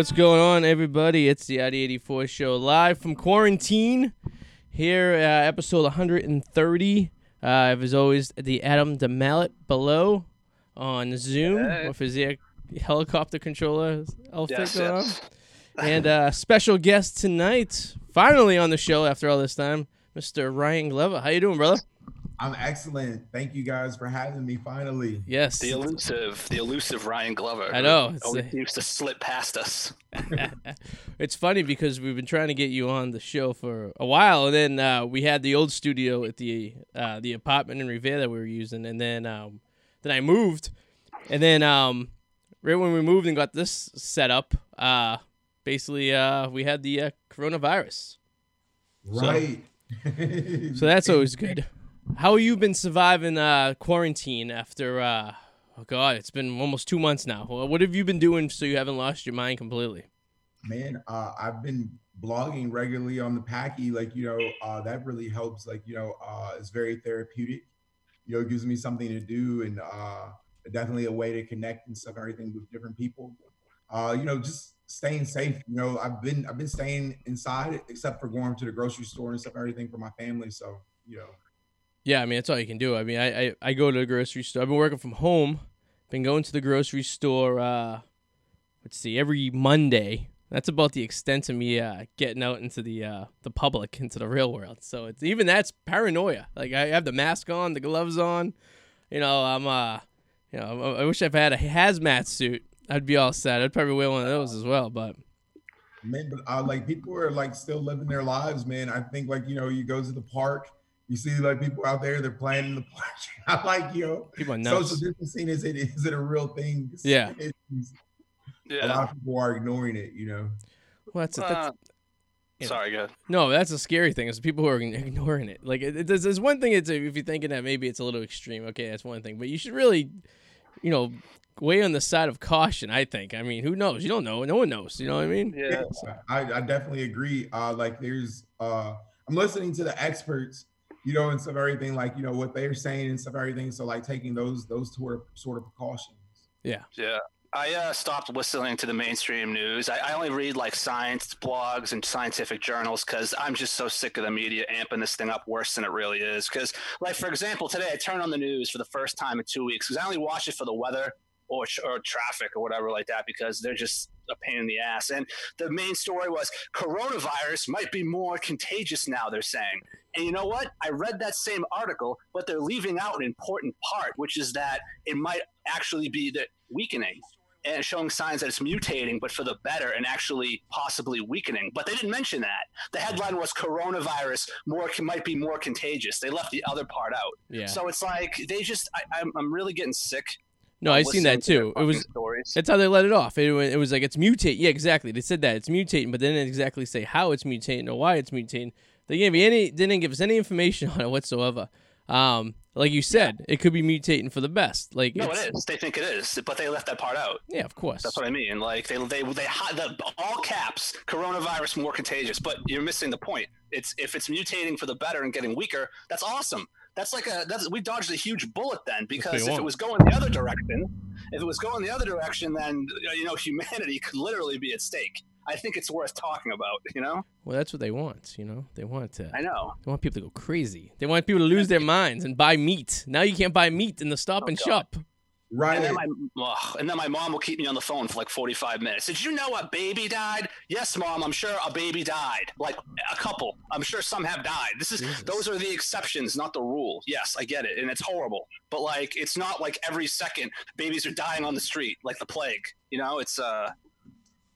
what's going on, everybody? It's the Arty 84 show live from quarantine. Here, uh, episode 130. Uh, as always, the Adam DeMallet below on Zoom Hey. with his air helicopter controller outfit Yes, going yes. on. And uh, special guest tonight, finally on the show after all this time, Mr. Ryan Glover. How you doing, brother? I'm excellent. Thank you guys for having me finally. Yes. The elusive, the elusive Ryan Glover. I know, who it's Always a- used to slip past us. It's funny because we've been trying to get you on the show for a while, and then uh, we had the old studio at the uh, the apartment in Revere that we were using, and then um, then I moved, and then um, right when we moved and got this set up, uh, basically uh, we had the uh, coronavirus, Right. so that's always good. How you been surviving uh, quarantine after? Uh, oh God, it's been almost two months now. What have you been doing so you haven't lost your mind completely? Man, uh, I've been blogging regularly on the Packie. Like, you know, uh, that really helps. Like, you know, uh, it's very therapeutic. You know, it gives me something to do and uh, definitely a way to connect and stuff, and everything with different people. You know, just staying safe. You know, I've been I've been staying inside except for going to the grocery store and stuff, and everything for my family. So, you know, Yeah, I mean that's all you can do. I mean, I, I, I go to the grocery store. I've been working from home. Been going to the grocery store. Uh, let's see, every Monday. That's about the extent of me uh, getting out into the uh, the public, into the real world. So it's even that's paranoia. Like I have the mask on, the gloves on. You know, I'm uh, you know, I, wish I've had a hazmat suit. I'd be all set. I'd probably wear one of those as well. But Man, but uh, like people are like still living their lives, man. I think like you know, you go to the park, you see like people out there, they're playing in the park. I like you know, people are nuts. social distancing is it is it a real thing? Yeah. It's- a Yeah. lot of people are ignoring it. You know, Well, that's, that's Uh, you know. sorry, good. No, that's a scary thing. Is people who are ignoring it. Like, it, it, there's, there's one thing. It's if you're thinking that maybe it's a little extreme. Okay, that's one thing. But you should really, you know, weigh on the side of caution. I think. I mean, who knows? You don't know. No one knows. You know what I mean? Yeah. I, I definitely agree. Uh, like there's, uh, I'm listening to the experts, you know, and stuff everything like you know what they're saying and stuff everything. So like taking those those sort of sort of precautions. Yeah. Yeah. I uh, stopped listening to the mainstream news. I, I only read like science blogs and scientific journals because I'm just so sick of the media amping this thing up worse than it really is. Because, like, for example, today I turned on the news for the first time in two weeks because I only watch it for the weather or, or traffic or whatever like that because they're just a pain in the ass. And the main story was coronavirus might be more contagious now, they're saying. And you know what? I read that same article, but they're leaving out an important part, which is that it might actually be the weakening and showing signs that it's mutating, but for the better and actually possibly weakening. But they didn't mention that. The headline was coronavirus more might be more contagious. They left the other part out. Yeah. So it's like they just. I, I'm, I'm really getting sick. No, of I seen that to too. It was. stories. That's how they let it off. It, it was like it's mutating. Yeah, exactly. They said that it's mutating, but they didn't exactly say how it's mutating or why it's mutating. They gave me any. Didn't give us any information on it whatsoever. Um, like you said, it could be mutating for the best. Like no, it is. They think it is, but they left that part out. Yeah, of course. That's what I mean. Like they they they the all caps coronavirus more contagious, but you're missing the point. It's if it's mutating for the better and getting weaker, that's awesome. That's like a that's we dodged a huge bullet then because if want. it was going the other direction, if it was going the other direction, then uh, you know humanity could literally be at stake. I think it's worth talking about. You know, Well, that's what they want. You know, they want to. I know. They want people to go crazy. They want people to lose their minds and buy meat. Now you can't buy meat in the Stop oh, and God. Shop. Right. And then, my, ugh, and then my mom will keep me on the phone for like 45 minutes. Did you know a baby died? Yes, mom, I'm sure a baby died. Like a couple. I'm sure some have died. This is Jesus. those are the exceptions, not the rule. Yes, I get it. And it's horrible. But like it's not like every second babies are dying on the street like the plague. You know, it's uh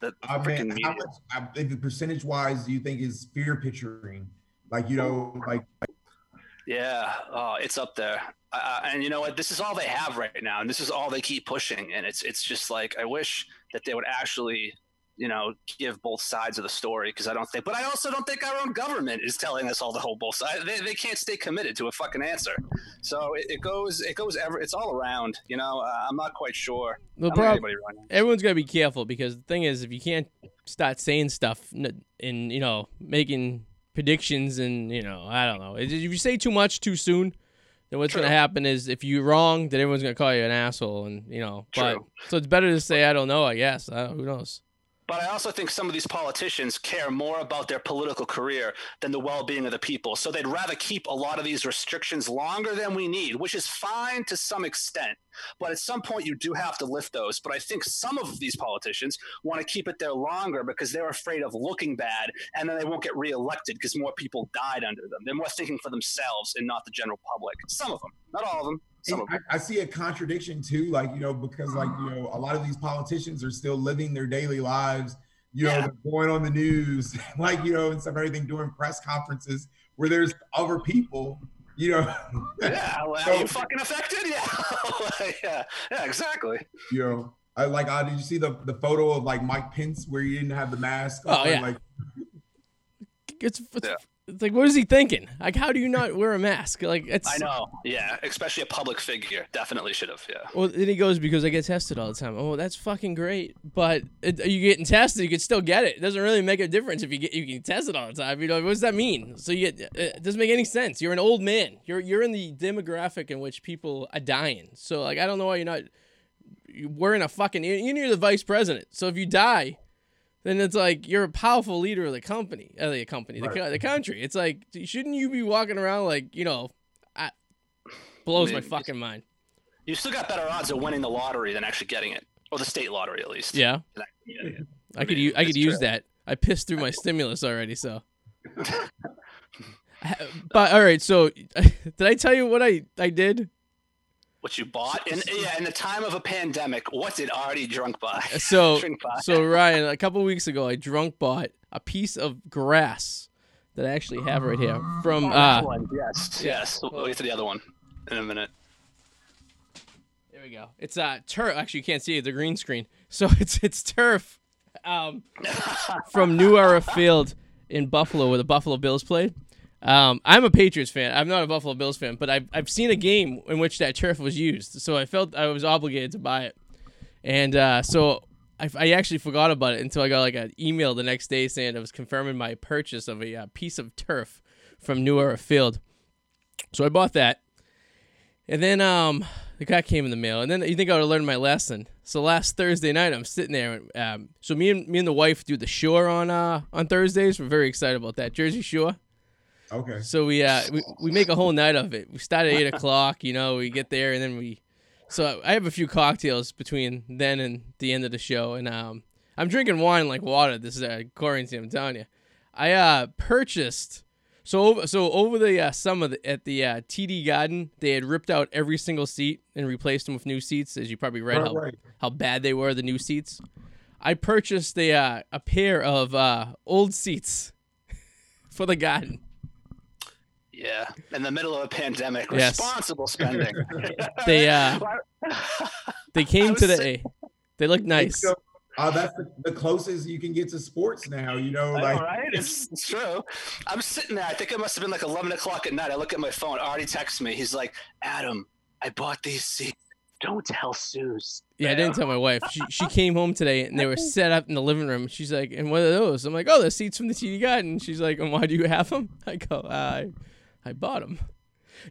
the I freaking mean, media. how much, I, percentage wise, do you think is fear picturing? Like, you know, like, Yeah, oh, it's up there. Uh, and you know what? This is all they have right now, and this is all they keep pushing. And it's it's just like I wish that they would actually, you know, give both sides of the story because I don't think. But I also don't think our own government is telling us all the whole both sides. They, they can't stay committed to a fucking answer. So it, it goes it goes ever. It's all around. You know, uh, I'm not quite sure. The I don't know problem, anybody right now. everyone's got to be careful because the thing is, if you can't start saying stuff and, you know, making predictions and, you know, I don't know. If you say too much too soon, then what's going to happen is if you're wrong, then everyone's going to call you an asshole and, you know, but True. so it's better to say, I don't know, I guess. Uh, who knows? But I also think some of these politicians care more about their political career than the well being of the people. So they'd rather keep a lot of these restrictions longer than we need, which is fine to some extent. But at some point, you do have to lift those. But I think some of these politicians want to keep it there longer because they're afraid of looking bad and then they won't get reelected because more people died under them. They're more thinking for themselves and not the general public. Some of them, not all of them. Some of I. I see a contradiction too, like you know, because like you know, a lot of these politicians are still living their daily lives. You know, Yeah. they're going on the news, like you know, and stuff, everything, doing press conferences where there's other people. You know, Yeah, well, So- are you fucking affected? Yeah, yeah, yeah, exactly. you know. I like. Uh, did you see the the photo of like Mike Pence where he didn't have the mask? Oh, on? yeah. Like, It's, it's, Yeah. It's like, what is he thinking? Like, how do you not wear a mask? Like, it's. I know. Yeah, especially a public figure. Definitely should have. Yeah. Well, then he goes because I get tested all the time. Oh, that's fucking great. But it, you getting tested, you could still get it. It doesn't really make a difference if you get you can test it all the time. You know what does that mean? So you get uh, it doesn't make any sense. You're an old man. You're you're in the demographic in which people are dying. So like I don't know why you're not you're wearing a fucking. You're you're the vice president. So if you die. Then it's like you're a powerful leader of the company, of the company, the, Right. co- the country. It's like, shouldn't you be walking around like, you know, I, blows my fucking mind. You still got better odds of winning the lottery than actually getting it, or the state lottery at least. Yeah. Than actually getting it. I could use I could it's use true. that. I pissed through my stimulus already, so. but all right, so did I tell you what I I did? What you bought, and yeah, in the time of a pandemic, what did already drunk by? So Drink by. so Ryan, a couple weeks ago, I drunk bought a piece of grass that I actually have right here from Oh, uh. yes, yes. We'll we'll get to the other one in a minute. There we go. It's uh turf. Actually, you can't see it. The green screen. So it's it's turf. Um, from New Era Field in Buffalo, where the Buffalo Bills played. Um, I'm a Patriots fan. I'm not a Buffalo Bills fan, but I've I've seen a game in which that turf was used, so I felt I was obligated to buy it. And uh, so I, I actually forgot about it until I got like an email the next day saying I was confirming my purchase of a uh, piece of turf from New Era Field. So I bought that, and then um, the guy came in the mail, and then you think I would have learned my lesson. So last Thursday night, I'm sitting there. And, um, so me and me and the wife do the shore on uh on Thursdays. We're very excited about that Jersey Shore. Okay. So we uh we, we make a whole night of it. We start at eight o'clock. You know, we get there and then we. So I have a few cocktails between then and the end of the show, and um I'm drinking wine like water. This is uh, quarantine. I'm telling you, I uh purchased. So over, so over the uh, summer at the uh, TD Garden, they had ripped out every single seat and replaced them with new seats. As you probably read Right, how right. how bad they were, the new seats. I purchased a uh, a pair of uh, old seats for the garden. Yeah, in the middle of a pandemic, Yes. responsible spending. They uh they came was today. They look nice. So, uh, that's the, the closest you can get to sports now. You know, I like know, right? It's, it's true. I'm sitting there. I think it must have been like 11 o'clock at night. I look at my phone. Artie texts me. He's like, Adam, I bought these seats. Don't tell Suze. Yeah, I didn't tell my wife. She she came home today and they were set up in the living room. She's like, "And what are those?" I'm like, "Oh, the seats from the TD Garden." She's like, "And why do you have them?" I go, "I I bought them."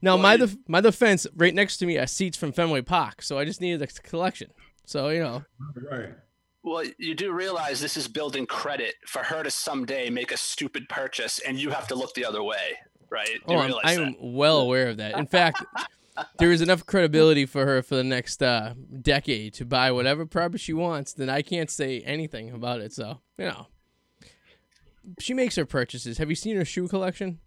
Now Well, my you- def- my defense, right next to me are seats from Fenway Park, so I just needed a collection. So you know, right. Well, you do realize this is building credit for her to someday make a stupid purchase and you have to look the other way, right? You oh, I'm, I'm well aware of that. In fact, there is enough credibility for her for the next uh, decade to buy whatever property she wants. Then I can't say anything about it. So you know, she makes her purchases. Have you seen her shoe collection?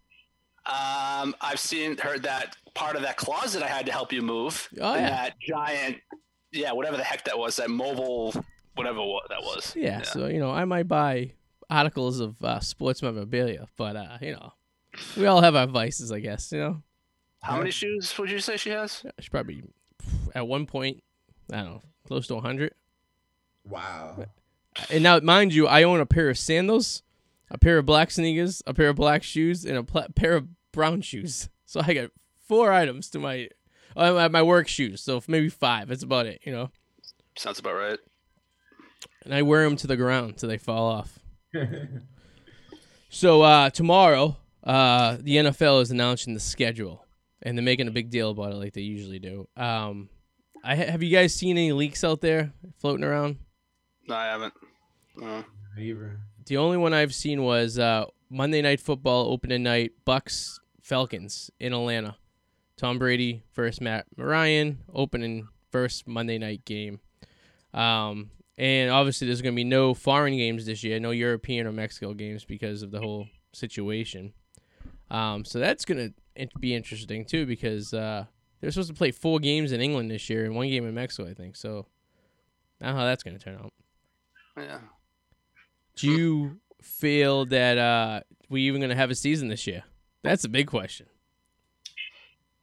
Um, I've seen heard that part of that closet I had to help you move. Oh, yeah. That giant, yeah, whatever the heck that was, that mobile, whatever that was. Yeah, so you know, I might buy articles of uh, sports memorabilia, but uh, you know, we all have our vices, I guess. You know, How many shoes would you say she has? she probably at one point, I don't know, close to hundred. Wow. And now, mind you, I own a pair of sandals, a pair of black sneakers, a pair of black shoes, and a pla- pair of brown shoes. So I got four items to my uh, my- my work shoes. So maybe five. That's about it. You know, Sounds about right. and I wear them to the ground till they fall off. So uh, tomorrow, uh, the NFL is announcing the schedule, and they're making a big deal about it, like they usually do. Um, I have you guys seen any leaks out there floating around? No, I haven't. Uh, Either. The only one I've seen was uh, Monday Night Football opening night, Bucks Falcons in Atlanta. Tom Brady versus Matt Ryan opening first Monday night game. Um, and obviously, there's going to be no foreign games this year, no European or Mexico games because of the whole situation. Um, so that's going to be interesting too because uh, they're supposed to play four games in England this year and one game in Mexico, I think. So, I how that's going to turn out. yeah. Do you feel that uh, we even going to have a season this year? That's a big question.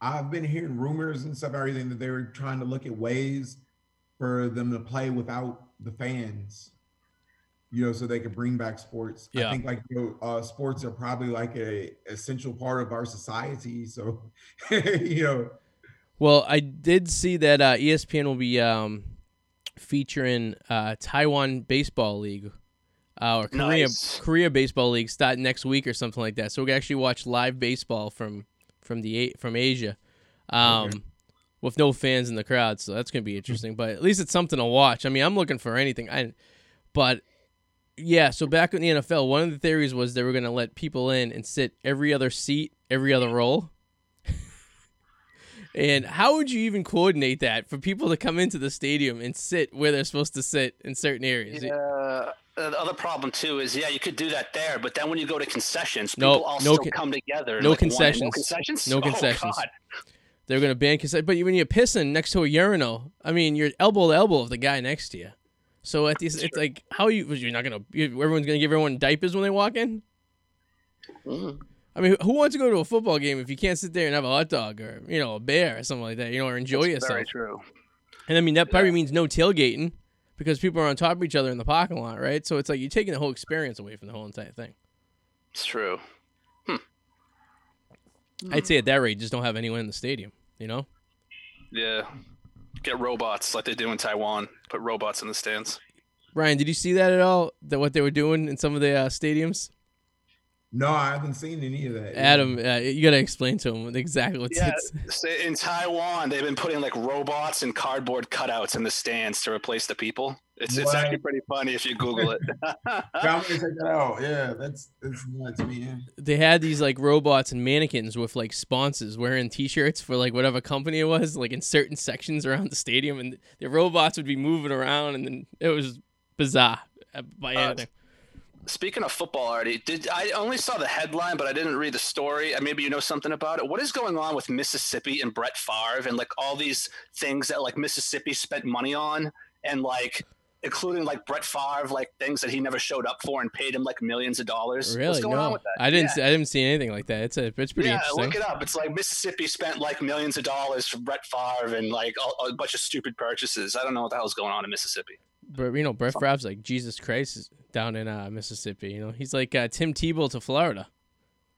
I've been hearing rumors and stuff, everything that they were trying to look at ways for them to play without the fans, you know, so they could bring back sports. Yeah. I think like you know, uh, sports are probably like a essential part of our society. So, you know, Well, I did see that uh, ESPN will be um, featuring uh, Taiwan Baseball League uh, or Korea Nice. Korea Baseball League start next week or something like that. So we can actually watch live baseball from from the from Asia, um, Okay. with no fans in the crowd. So that's gonna be interesting. But at least it's something to watch. I mean, I'm looking for anything. I, but yeah. So back in the NFL, one of the theories was they were gonna let people in and sit every other seat, every other row. And how would you even coordinate that for people to come into the stadium and sit where they're supposed to sit in certain areas? Yeah. Uh, the other problem too is yeah, you could do that there, but then when you go to concessions, No, people all no still con- come together. no like concessions. No concessions. No Oh, concessions. God. They're gonna ban consent. But when you're pissing next to a urinal, I mean, you're elbow to elbow of the guy next to you. So at these, it's like how you you're not gonna you, everyone's gonna give everyone diapers when they walk in. Mhm. I mean, who wants to go to a football game if you can't sit there and have a hot dog or you know a bear or something like that, you know, or enjoy That's yourself? Very true. And I mean, that probably Yeah. means no tailgating because people are on top of each other in the parking lot, right? So it's like you're taking the whole experience away from the whole entire thing. It's true. I'd say at that rate, just don't have anyone in the stadium. You know? Yeah. Get robots like they do in Taiwan. Put robots in the stands. Ryan, did you see that at all? That what they were doing in some of the uh, stadiums? No, I haven't seen any of that. Adam, uh, you gotta explain to him exactly what's. Yeah, it's- in Taiwan, they've been putting like robots and cardboard cutouts in the stands to replace the people. It's it's actually pretty funny if you Google it. Tell me check that out. Yeah, that's that's nuts, man. They had these like robots and mannequins with like sponsors wearing T-shirts for like whatever company it was, like in certain sections around the stadium, and the robots would be moving around, and then it was bizarre uh, by Uh, anything. Speaking of football, already did I only saw the headline, but I didn't read the story. Maybe you know something about it. What is going on with Mississippi and Brett Favre and like all these things that like Mississippi spent money on and like including like Brett Favre, like things that he never showed up for and paid him like millions of dollars. Really? What's going on No, with that? I didn't. Yeah. See, I didn't see anything like that. It's a. It's pretty yeah, interesting. look it up. It's like Mississippi spent like millions of dollars for Brett Favre and like a, a bunch of stupid purchases. I don't know what the hell's going on in Mississippi. But you know, Brett Favre's like Jesus Christ is down in uh, Mississippi. You know, he's like uh, Tim Tebow to Florida.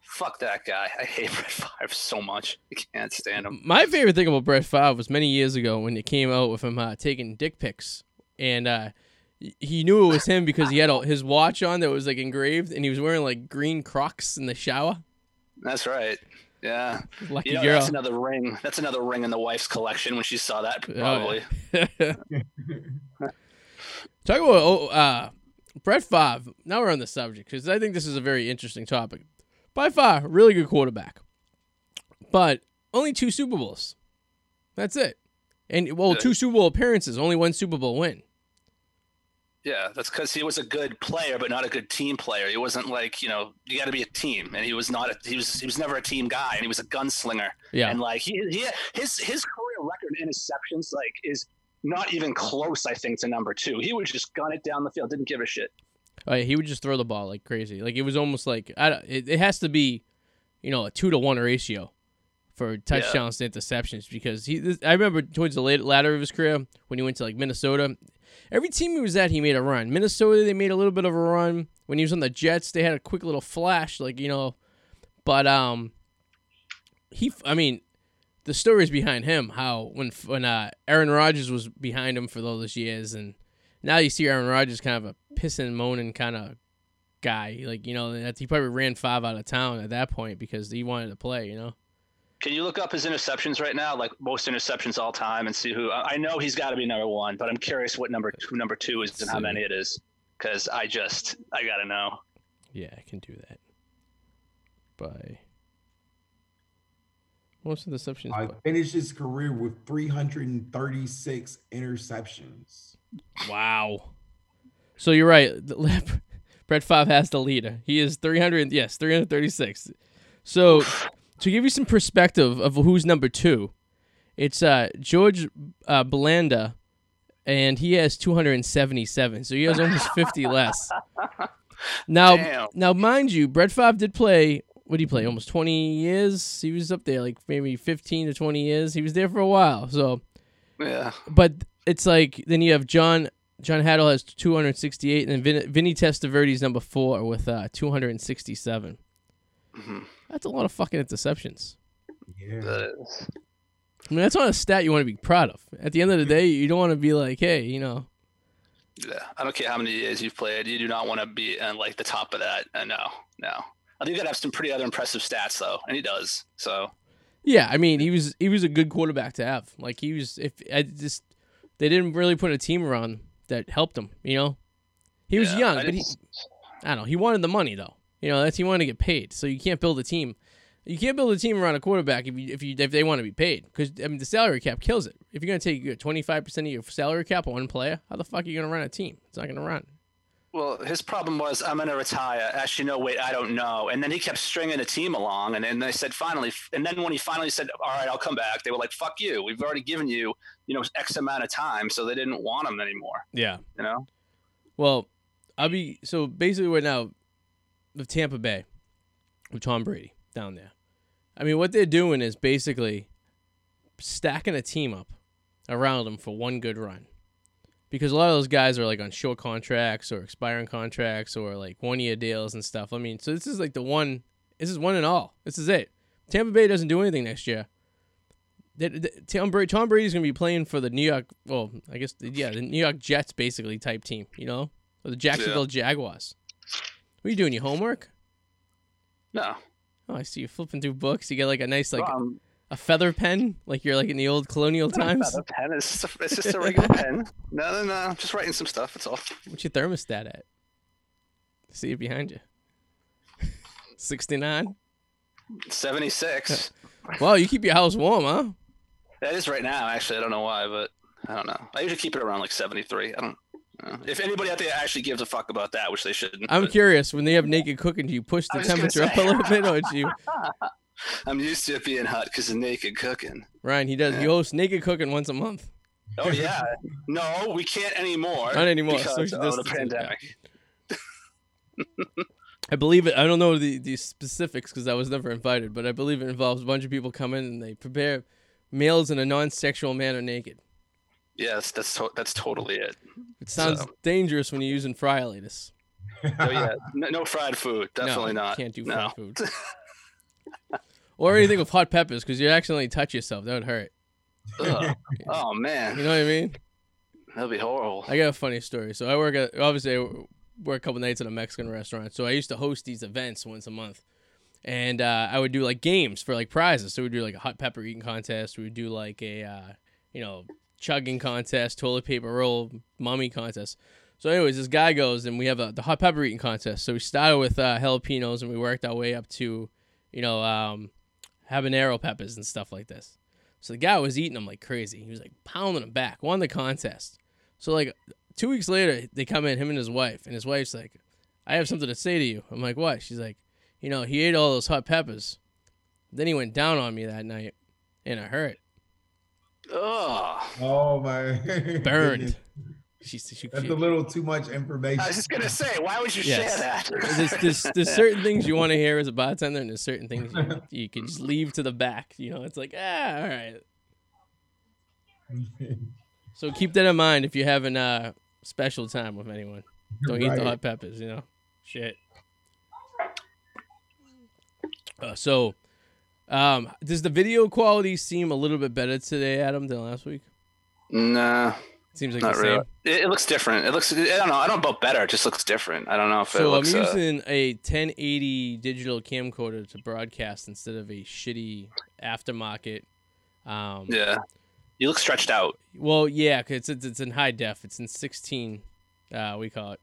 Fuck that guy. I hate Brett Favre so much. I can't stand him. My favorite thing about Brett Favre was many years ago when it came out with him uh, taking dick pics, and uh, he knew it was him because he had a, his watch on that was like engraved, and he was wearing like green Crocs in the shower. That's right. Yeah. Lucky You know, girl. that's another ring. That's another ring in the wife's collection when she saw that. Oh, yeah. Talk about oh, uh, Brett Favre. Now we're on the subject because I think this is a very interesting topic. By far, really good quarterback, but only two Super Bowls. That's it. And well, two Super Bowl appearances, only one Super Bowl win. Yeah, that's because he was a good player, but not a good team player. He wasn't like you know you got to be a team, and he was not. A, he was he was never a team guy, and he was a gunslinger. Yeah. And like he, he his his career record in interceptions like is not even close. I think to number two. He would just gun it down the field, didn't give a shit. Oh, yeah, he would just throw the ball like crazy. Like it was almost like I it, it has to be, you know, a two to one ratio for touchdowns to interceptions because he. This, I remember towards the late latter of his career when he went to like Minnesota. Every team he was at, he made a run. Minnesota, they made a little bit of a run. When he was on the Jets, they had a quick little flash, like you know, but um, he. I mean, the stories behind him, how when when uh, Aaron Rodgers was behind him for all those years, and now you see Aaron Rodgers kind of a pissing, moaning kind of guy. Like you know, he probably ran five out of town at that point because he wanted to play. You know, Can you look up his interceptions right now, like most interceptions all time, and see who? I know he's got to be number one, but I'm curious what number who number two is and how many it is. because I just I gotta know. Yeah, I can do that. By most interceptions. I finished his career with 336 interceptions. Wow. So you're right. Brett Favre has the leader. He is 300. Yes, 336. So to give you some perspective of who's number two, it's uh, George uh, Blanda, and he has 277. So he has almost 50 less. Now, Damn. now, mind you, Brett Favre did play. What did you play? Almost 20 years. He was up there, like maybe 15 to 20 years. He was there for a while. So Yeah. but it's like then you have John John Hadl has 268, and then Vin, Vinny Testaverde's number four with uh, 267. Mhm. That's a lot of fucking interceptions. Yeah. That is. I mean, that's not a stat you want to be proud of. At the end of the day, you don't want to be like, hey, you know, Yeah. I don't care how many years you've played. You do not want to be in like the top of that. Uh, no, no. I think you gotta have some pretty other impressive stats though, and he does. So yeah. I mean, he was he was a good quarterback to have. Like he was, if I just they didn't really put a team around that helped him. You know, he was yeah, young, I but he I don't know. He wanted the money though. You know, that's he wanted to get paid. So you can't build a team. You can't build a team around a quarterback if you if you if they want to be paid. Because I mean, the salary cap kills it. If you're gonna take twenty five percent of your salary cap on one player, how the fuck are you gonna run a team? It's not gonna run. Well, his problem was, I'm going to retire. Actually, no, wait, I don't know. And then he kept stringing a team along. And then they said, finally, and then when he finally said, all right, I'll come back, they were like, fuck you. We've already given you, you know, X amount of time. So they didn't want him anymore, Yeah. you know? Well, I'll be so basically right now, with Tampa Bay, with Tom Brady down there. I mean, what they're doing is basically stacking a team up around him for one good run. Because a lot of those guys are like on short contracts or expiring contracts or like one year deals and stuff. I mean, so this is like the one. This is one and all. This is it. Tampa Bay doesn't do anything next year. Tom Brady, Tom Brady's gonna be playing for the New York. Well, I guess yeah, the New York Jets basically type team. You know, or the Jacksonville Jaguars. What are you doing? Your homework? No. Oh, I see you flipping through books. You get like a nice like Well, I'm- a feather pen, like you're like in the old colonial times. A pen. It's just a, it's just a regular pen. No, no, no. I'm just writing some stuff. That's all. What's your thermostat at? See it behind you. Sixty nine. 76. wow, you keep your house warm, huh? That is right now, actually. I don't know why, but I don't know. I usually keep it around like 73. I don't. Uh, if anybody out there actually gives a fuck about that, which they shouldn't. I'm but curious. When they have naked cooking, do you push the temperature up a little bit, or do you? I'm used to it being hot because of naked cooking. Ryan, he does. He hosts naked cooking once a month. Oh yeah, no, we can't anymore. Not anymore, because of the yeah. pandemic. I believe it. I don't know the, the specifics because I was never invited, but I believe it involves a bunch of people come in and they prepare males in a non-sexual manner naked. Yes, that's to- that's totally it. It sounds So- dangerous when you're using fryolators. Oh yeah, no, no fried food, definitely no, not. Can't do no. fried food. or anything with hot peppers because you accidentally touch yourself. That would hurt. Ugh. Oh man, You know what I mean? that'd be horrible. I got a funny story. So I work at obviously I work a couple nights at a Mexican restaurant. So I used to host these events once a month, and uh, I would do like games for like prizes. So we'd do like a hot pepper eating contest. We would do like a uh, you know chugging contest, toilet paper roll, mummy contest. So, anyways, this guy goes and we have a, the hot pepper eating contest. So we started with uh, jalapenos and we worked our way up to, you know, um, habanero peppers and stuff like this. So the guy was eating them like crazy. He was like pounding them back, won the contest. So like two weeks later, they come in, him and his wife, and his wife's like, "I have something to say to you." I'm like, "What?" She's like, "You know, he ate all those hot peppers. Then he went down on me that night, and it hurt. Ugh. Oh my Burned." Goodness. She, she, That's she a little too much information. I was just gonna say, why would you Yes. share that? there's, there's, there's certain things you want to hear as a bartender, and there's certain things you, you can just leave to the back. You know, it's like, ah, all right. So keep that in mind if you're having a special time with anyone. Don't eat the hot peppers, you know. Shit. Uh, so, um, does the video quality seem a little bit better today, Adam, than last week? Nah, Seems like not the really. same. It, it looks different. It looks. I don't know. I don't know about better. It just looks different. I don't know if it So I'm looks. uh, using a 1080 digital camcorder to broadcast instead of a shitty aftermarket. Um, yeah, you look stretched out. Well, yeah, 'cause it's, it's it's in high def. It's in 16. Uh, we call it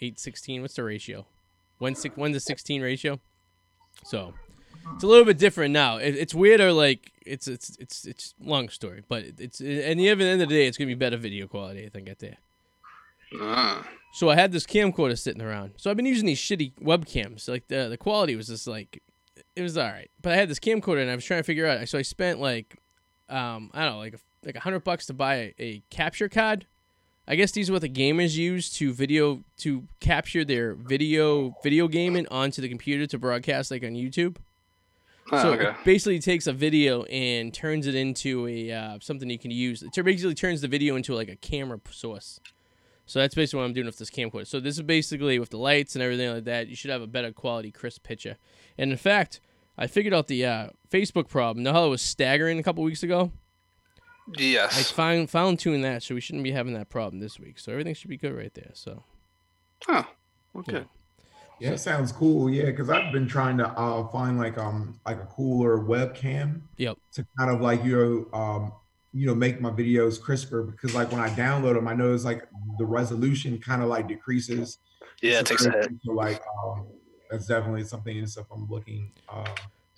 eight sixteen. What's the ratio? One six one to sixteen ratio. So it's a little bit different now. It, it's weirder. Like it's it's it's it's long story, but it's and the end of the day, it's gonna be better video quality. I think at there. Uh, So I had this camcorder sitting around. So I've been using these shitty webcams. Like the the quality was just like it was all right. But I had this camcorder and I was trying to figure out. So I spent like um I don't know like a, like a hundred bucks to buy a, a capture card. I guess these are what the gamers use to video to capture their video video gaming onto the computer to broadcast like on YouTube. Oh, So okay. it basically takes a video and turns it into a uh, something you can use. It basically turns the video into like a camera source. So that's basically what I'm doing with this camcorder. So this is basically with the lights and everything like that. You should have a better quality, crisp picture. And in fact, I figured out the uh, Facebook problem. Know how it was staggering a couple weeks ago? Yes. I Yes. found found tuned that, so we shouldn't be having that problem this week. So everything should be good right there. So Oh, okay. Yeah. Yeah, it sounds cool. Yeah, because I've been trying to uh, find like um like a cooler webcam Yep. to kind of like you know um you know make my videos crisper because like when I download them, I notice like the resolution kind of like decreases. Yeah, it takes a hit. So like um that's definitely something and stuff I'm looking uh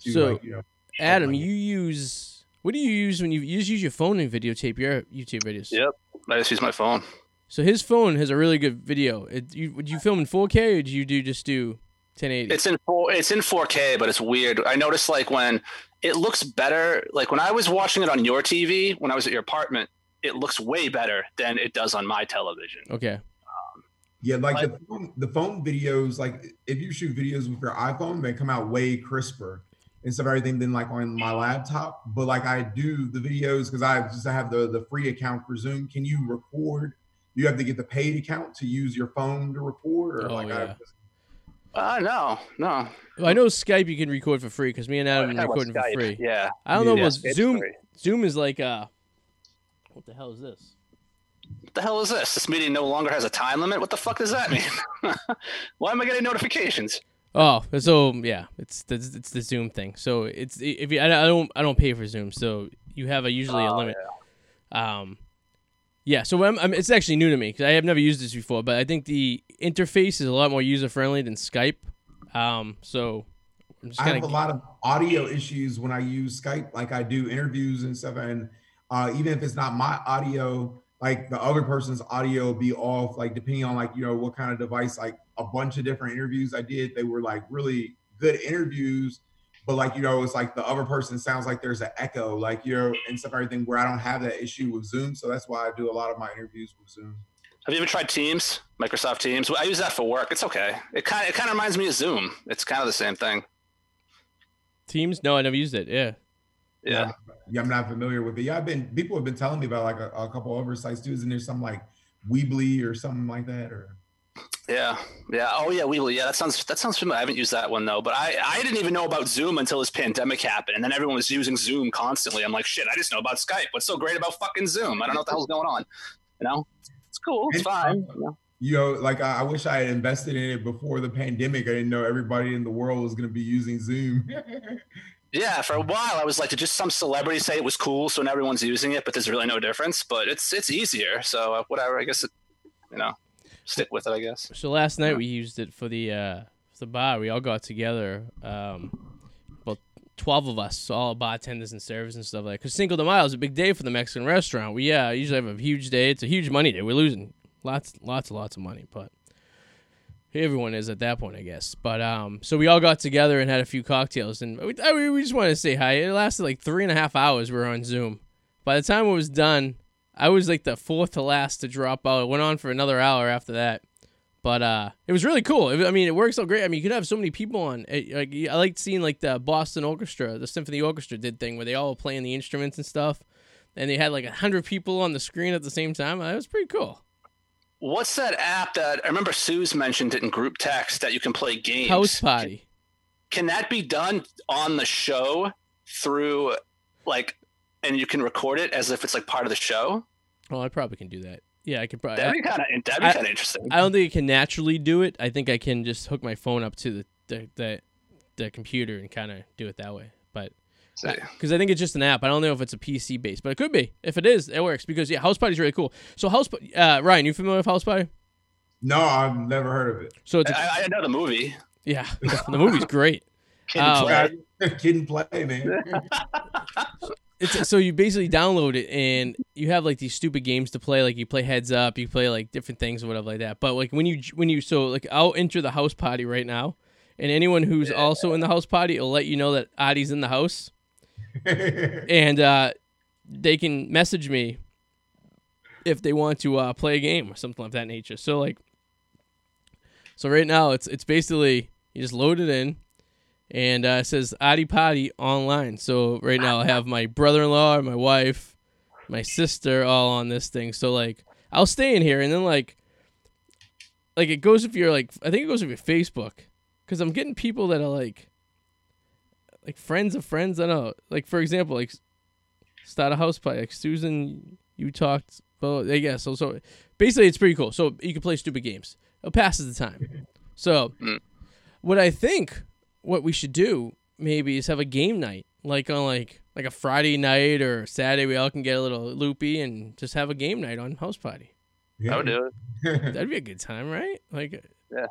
to So, like you know Adam, like- you use what do you use when you, you just use your phone and videotape your YouTube videos? Yep. I just use my phone. So his phone has a really good video. It, you, would you film in 4K or do you do just do 1080? It's in four, it's in 4K, but it's weird. I noticed like when it looks better, like when I was watching it on your TV, when I was at your apartment, it looks way better than it does on my television. okay. Um, yeah, like But- the phone, the phone videos, like if you shoot videos with your iPhone, they come out way crisper instead of everything than like on my laptop. But like I do the videos because I just have the the free account for Zoom. Can you record? You have to get the paid account to use your phone to record, or Oh, like yeah. Uh, no, no. I know Skype you can record for free because me and Adam I are was recording for free. Yeah. I don't know Yeah, about it's Zoom. free. Zoom is like uh, what the hell is this? What the hell is this? This meeting no longer has a time limit. What the fuck does that mean? Why am I getting notifications? Oh, so yeah, it's the, it's the Zoom thing. So it's if you I, I don't I don't pay for Zoom, so you have a usually a Oh, limit. Um, yeah. So I'm, I'm, it's actually new to me because I have never used this before, but I think the interface is a lot more user friendly than Skype. Um, so I'm just I have a lot of audio issues when I use Skype, like I do interviews and stuff. And uh, even if it's not my audio, like the other person's audio will be off, like depending on like, you know, what kind of device, like a bunch of different interviews I did, they were like really good interviews. But like, you know, it's like the other person sounds like there's an echo, like, you know, and stuff, everything where I don't have that issue with Zoom. So that's why I do a lot of my interviews with Zoom. Have you ever tried Teams? Microsoft Teams. I use that for work. It's okay. It kind of it kind of reminds me of Zoom. It's kind of the same thing. Teams. No, I never used it. Yeah. Yeah. Yeah, I'm not familiar with it. Yeah, I've been people have been telling me about like a, a couple other sites too. Isn't there some like Weebly or something like that? Or Yeah, yeah. Oh, yeah. Weebly. Yeah, that sounds that sounds familiar. I haven't used that one though. But I I didn't even know about Zoom until this pandemic happened, and then everyone was using Zoom constantly. I'm like, shit. I just know about Skype. What's so great about fucking Zoom? I don't know what the hell's going on. You know, it's cool. It's fine. you know? you know, like I, I wish I had invested in it before the pandemic. I didn't know everybody in the world was going to be using Zoom. Yeah, for a while I was like, did just some celebrity say it was cool, so now everyone's using it, but there's really no difference. But it's it's easier, so uh, whatever. I guess it, you know, stick with it. I guess. So last night we used it for the uh, for the bar. We all got together. Um, about twelve of us, all bartenders and servers and stuff like. that. Cause Cinco de Mayo is a big day for the Mexican restaurant. We uh, usually have a huge day. It's a huge money day. We're losing lots, lots, lots of money, but everyone is at that point, I guess. But um, so we all got together and had a few cocktails, and we, I- we just wanted to say hi. It lasted like three and a half hours. We were on Zoom. By the time it was done, I was like the fourth to last to drop out. It went on for another hour after that. But uh, it was really cool. It- I mean, it works so great. I mean, you could have so many people on. It, like I liked seeing like the Boston Orchestra, the Symphony Orchestra did thing where they all were playing the instruments and stuff, and they had like a hundred people on the screen at the same time. It was pretty cool. What's that app that I remember Sue's mentioned it in group text that you can play games? House party. Can that be done on the show through like, and you can record it as if it's like part of the show? Oh, I probably can do that. Yeah, I could probably. That'd be kind of that'd I- be kind of interesting. I don't think I can naturally do it. I think I can just hook my phone up to the the the, the computer and kind of do it that way. But because I think it's just an app. I don't know if it's a PC based, but it could be. If it is, it works because yeah, House Party's really cool. So House, Pa- uh, Ryan, you familiar with House Party? No, I've never heard of it. So it's a, I, I know the movie. yeah, the movie's great. Kid Oh. Play. Kid and play, man. It's so you basically download it and you have like these stupid games to play. Like you play Heads Up, you play like different things or whatever like that. But like when you when you so like I'll enter the house party right now, and anyone who's also in the house party will let you know that Adi's in the house, and uh, they can message me if they want to uh, play a game or something of that nature. So like, so right now it's it's basically you just load it in, and uh, it says Adi Potty online. So right now I have my brother-in-law, my wife, my sister all on this thing. So like I'll stay in here, and then like, like it goes if you're like I think it goes with your Facebook, because I'm getting people that are like, like friends of friends. I don't know. Like for example, like start a house party. Like Susan, you talked. Well, I guess so. So basically, it's pretty cool. So you can play stupid games. It passes the time. So Mm. what I think what we should do maybe is have a game night, like on like like a Friday night or Saturday. We all can get a little loopy and just have a game night on house party. I would do it. That'd be a good time, right? Like uh, I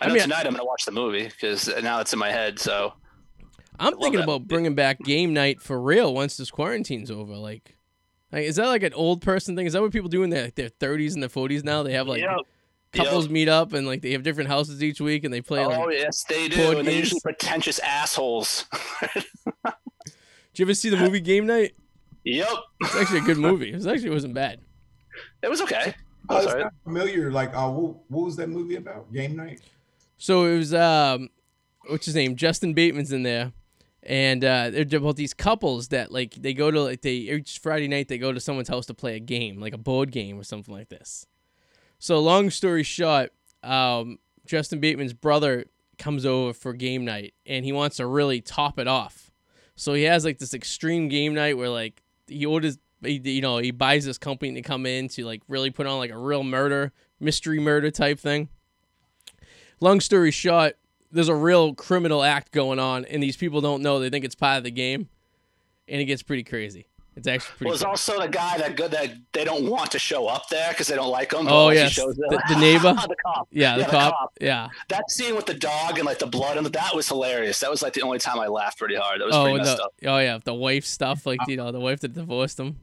I know mean- tonight I'm gonna watch the movie because now it's in my head. So I'm love thinking about movie. bringing back game night for real once this quarantine's over. Like, like is that like an old person thing? Is that what people do in their like, their 30s and their 40s now? They have like Yep. Couples Yep. meet up and like they have different houses each week and they play like. oh yes, they do, board and they're usually pretentious assholes. Did you ever see the movie Game Night? yep, It's actually a good movie. It was actually wasn't bad. it was okay. Oh, it's Sorry. not familiar. Like, uh, what, what was that movie about? Game night. So it was um, what's his name? Justin Bateman's in there, and uh, they're about these couples that like they go to like they each Friday night they go to someone's house to play a game, like a board game or something like this. So long story short, um, Justin Bateman's brother comes over for game night, and he wants to really top it off. So he has like this extreme game night where like he orders. He, you know, he buys this company to come in to like really put on like a real murder, mystery murder type thing long story short, there's a real criminal act going on, and these people don't know. They think it's part of the game, and it gets pretty crazy. It's actually pretty. Well, there's cool. also the guy that good that they don't want to show up there because they don't like him. Oh, once he yes. shows The- the neighbor? the cop. yeah, the yeah, the cop. cop. Yeah. That scene with the dog and like the blood and that was hilarious. That was like the only time I laughed pretty hard. That was Oh, pretty messed the, up. oh yeah, the wife stuff. Like you know, the wife that divorced him.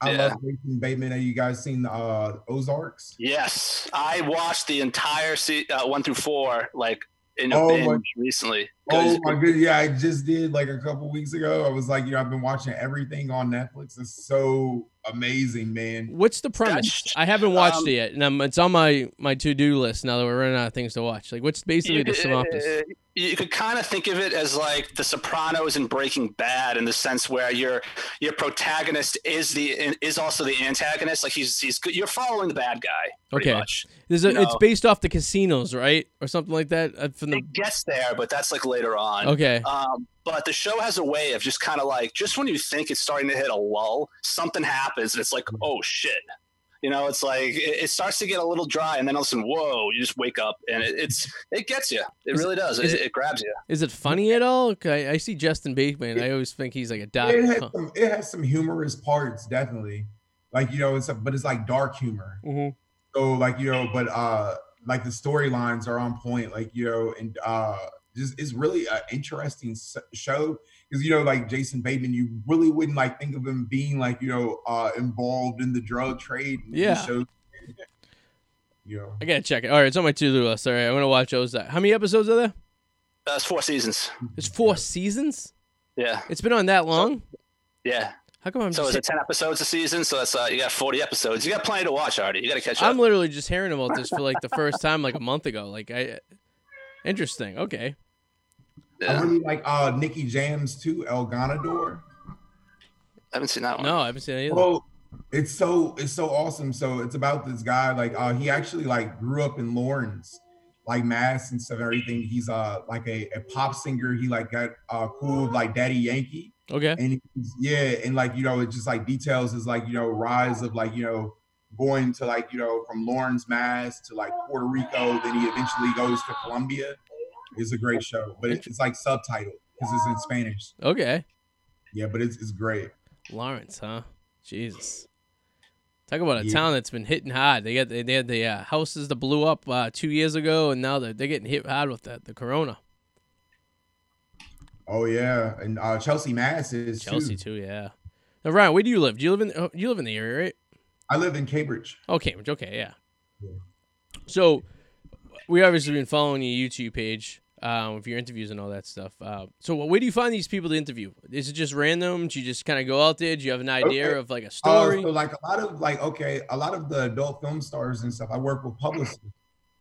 I Yeah. love Jason Bateman. Have you guys seen uh, Ozarks? Yes, I watched the entire se- uh, one through four like in a Oh, my- binge recently. 'Cause- Oh my goodness! Yeah, I just did like a couple weeks ago. I was like, you know, I've been watching everything on Netflix. It's so amazing, man. What's the premise? That's- I haven't watched um, it yet, and I'm, it's on my my to do list now that we're running out of things to watch. Like, what's basically you the could, synopsis? you could kind of think of it as like The Sopranos and Breaking Bad in the sense where your your protagonist is the is also the antagonist. Like he's he's good. You're following the bad guy. Okay. much. A, you it's know. based off the casinos, right, or something like that. Uh, from the It gets there, but that's like later on. okay, Um, but the show has a way of just kind of like, just when you think it's starting to hit a lull, something happens and it's like, oh shit. You know, it's like it, it starts to get a little dry, and then all of a sudden, whoa! You just wake up, and it, it's it gets you. It Is- really does. is It, it grabs you. is it funny at all? I, I see Justin Bateman. I always think he's like a dark. It has some, it has some humorous parts, definitely. Like you know, it's a, but it's like dark humor. Mhm. So like you know, but uh, like the storylines are on point. Like you know, and uh, just it's really an interesting show because you know, like Jason Bateman, you really wouldn't like think of him being like you know uh involved in the drug trade. Yeah. shows- you know, I gotta check it. All right, it's on my to-do list. All right, I'm gonna watch those. How many episodes are there? That's four seasons. It's four seasons. Yeah, It's been on that long. yeah. How come I'm So just? is it ten episodes a season? So that's uh, you got forty episodes. You got plenty to watch already. You got to catch up. I'm literally just hearing about this for like the first time like a month ago. Like I, interesting. Okay. I really like uh Nicky Jams too, El Ganador. I haven't seen that one. No, I haven't seen it either. Well, it's so it's so awesome. So it's about this guy. Like uh he actually like grew up in Lawrence, like Mass and stuff and everything. He's uh like a, a pop singer. He like got uh cool with, like Daddy Yankee. Okay. And he's, yeah, and like you know, it just like details his like, you know, rise of like, you know, going to like, you know, from Lawrence, Mass to like Puerto Rico. Then he eventually goes to Colombia. It's a great show, but it's, like subtitled because it's in Spanish. Okay. Yeah, but it's it's great. Lawrence, huh? Jesus. Talk about a Yeah. town that's been hitting hard. They got they, they had the uh, houses that blew up uh, two years ago, and now they're, they're getting hit hard with the, the corona. Oh yeah, and uh, Chelsea Mass is Chelsea too. too, yeah. Now, Ryan, where do you live? Do you live in oh, you live in the area, right? I live in Cambridge. Oh, Cambridge. Okay, yeah. Yeah. So we obviously been following your YouTube page um, with your interviews and all that stuff. Uh, so where do you find these people to interview? Is it just random? Do you just kind of go out there? Do you have an idea Okay. of like a Uh, story? so like a lot of like okay, a lot of the adult film stars and stuff. I work with publicists.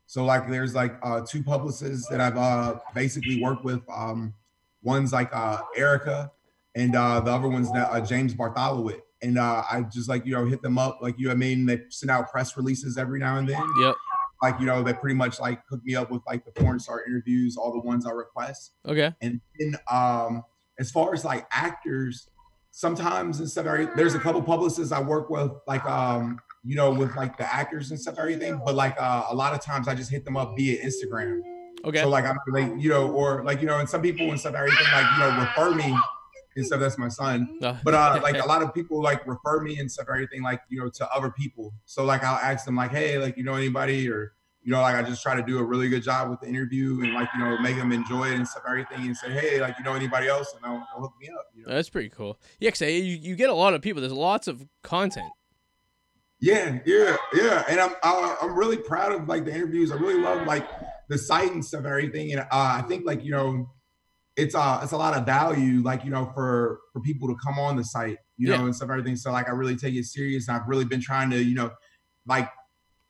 So like there's like uh, two publicists that I've uh, basically worked with. Um, one's like uh, Erica, and uh, the other one's that, uh, James Bartholowit. And uh, I just like you know hit them up like you know what I mean. They send out press releases every now and then. yep. Like you know they pretty much like hook me up with like the porn star interviews, all the ones I request. Okay. And then um, as far as like actors, sometimes and stuff, there's a couple publicists I work with, like um, you know, with like the actors and stuff, everything. But like uh, a lot of times I just hit them up via Instagram. Okay. So like I'm like, you know, or like, you know, and some people and stuff, everything like, you know, refer me and stuff. That's my son. Uh, But uh like a lot of people like refer me and stuff, everything like, you know, to other people. So like I'll ask them like, hey, like you know anybody or you know, like I just try to do a really good job with the interview and like, you know, make them enjoy it and stuff, everything, and say, hey, like you know anybody else, and they'll, they'll hook me up. You know? That's pretty cool. Yeah, cause you, you get a lot of people. There's lots of content. Yeah, yeah, yeah. And I'm I, I'm really proud of like the interviews. I really love like the site and stuff and everything. And uh, I think like you know, it's uh it's a lot of value like you know for for people to come on the site, you know, and stuff everything. So like I really take it serious. And I've really been trying to you know, like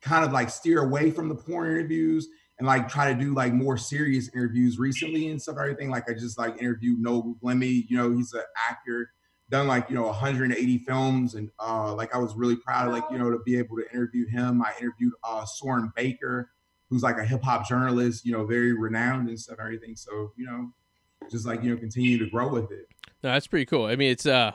kind of like steer away from the porn interviews and like try to do like more serious interviews recently and stuff everything. Like I just like interviewed Noel Gugliemi. You know, he's an actor done like you know 180 films and uh like I was really proud of like you know to be able to interview him. I interviewed uh Soren Baker, who's like a hip hop journalist, you know, very renowned and stuff, and everything. So you know, just like you know, continue to grow with it. No, that's pretty cool. I mean, it's uh,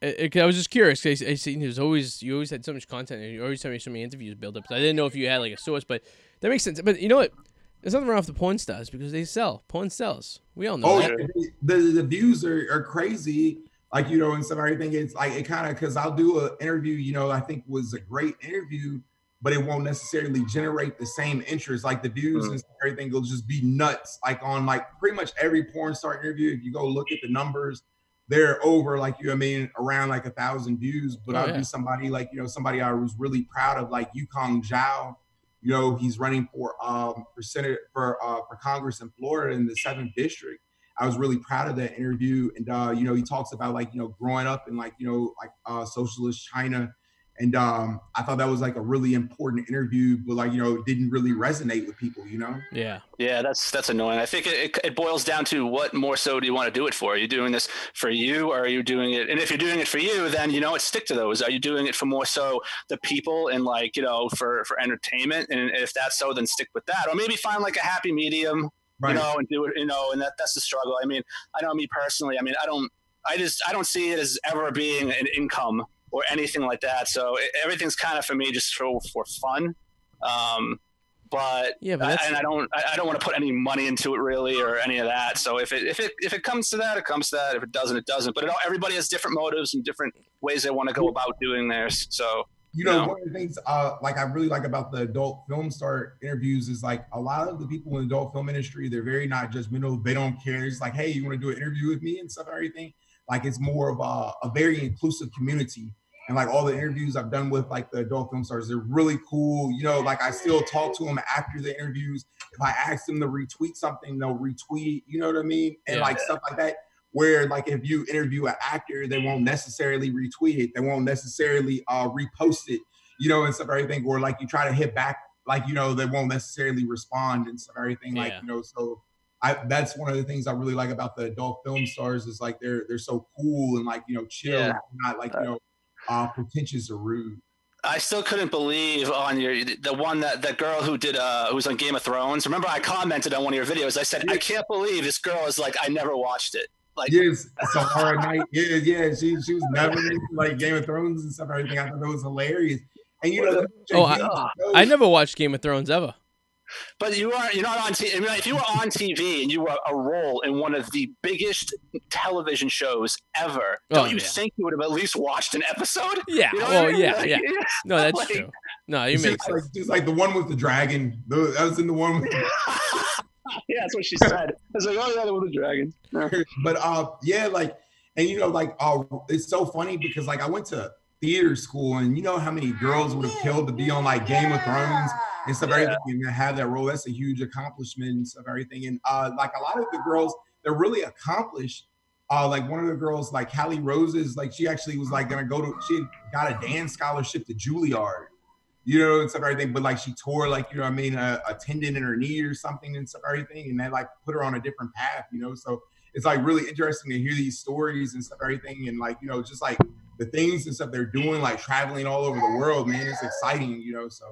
it, it- I was just curious. I, I seen there's always you always had so much content, and you always had so many interviews build up. So I didn't know if you had like a source, but that makes sense. But you know what? There's nothing wrong with the porn stars because they sell. Porn sells. We all know Oh, that. yeah, the the views are, are crazy. Like you know, and stuff, and everything. It's like it kind of because I'll do an interview. You know, I think was a great interview, but it won't necessarily generate the same interest. Like the views Mm. and everything will just be nuts. Like on like pretty much every porn star interview, if you go look at the numbers, they're over like you know I mean around like a thousand views. But Oh, I'll yeah. do somebody like you know somebody I was really proud of like Yukong Zhao. You know he's running for um for Senate for uh for Congress in Florida in the seventh district. I was really proud of that interview, and uh, you know he talks about like you know growing up in like you know like uh, socialist China, and um, I thought that was like a really important interview, but like you know it didn't really resonate with people, you know. Yeah. Yeah, that's that's annoying. I think it, it, it boils down to what more so do you want to do it for? Are you doing this for you, or are you doing it? And if you're doing it for you, then you know what, stick to those. Are you doing it for more so the people and like you know for for entertainment? And if that's so, then stick with that, or maybe find like a happy medium, you know, and do it. You know, and that that's the struggle. I mean, I know me personally. I mean, I don't. I just I don't see it as ever being an income or anything like that. So it, everything's kind of for me just for for fun. Um, but Yeah, but I- and I don't I I don't want to put any money into it really or any of that. So if it if it if it comes to that, it comes to that. If it doesn't, it doesn't. But it, everybody has different motives and different ways they want to go about doing theirs. So you know, No. one of the things uh, like I really like about the adult film star interviews is like a lot of the people in the adult film industry, they're very not just judgmental. They don't care. It's like, hey, you want to do an interview with me and stuff, and everything. Like it's more of a, a very inclusive community. And like all the interviews I've done with like the adult film stars, they're really cool. You know, like I still talk to them after the interviews. If I ask them to retweet something, they'll retweet. You know what I mean? And Yeah. like stuff like that where like if you interview an actor, they won't necessarily retweet it. They won't necessarily uh, repost it, you know, and stuff everything. Or like you try to hit back, like you know, they won't necessarily respond and stuff everything. Like Yeah. you know, so I that's one of the things I really like about the adult film stars is like they're they're so cool and like you know chill, Yeah. not like you know uh, pretentious or rude. I still couldn't believe on your the one that the girl who did uh who was on Game of Thrones. Remember, I commented on one of your videos. I said, I can't believe this girl is like I never watched it. Like Yes, Sahara Knite. Yeah, yeah. She she was never into like Game of Thrones and stuff. Everything I thought that was hilarious. And you know, Oh, I- I never watched Game of Thrones ever. But you are you're not on TV. I mean, if you were on TV and you were a role in one of the biggest television shows ever, Oh, don't you yeah. think you would have at least watched an episode? Yeah. You know what I mean? yeah, Like, yeah. No, that's Like- true. No, you It's make like, sense. just like the one with the dragon. The- That was in the one with yeah, that's what she said. I was like, oh yeah, the one with the dragon. but uh yeah like and you know like uh it's so funny because like i went to theater school and you know how many girls would have killed to be on like game of thrones and stuff Yeah. everything and have that role that's a huge accomplishment and stuff everything and uh like a lot of the girls they're really accomplished uh like one of the girls like Hallie Roses like she actually was like gonna go to she got a dance scholarship to Juilliard you know, and stuff everything. But like she tore like you know, I mean, a, a tendon in her knee or something and stuff everything, and that like put her on a different path, you know. So it's like really interesting to hear these stories and stuff everything, and like you know, just like the things and stuff they're doing, like traveling all over the world, man. It's exciting, you know. So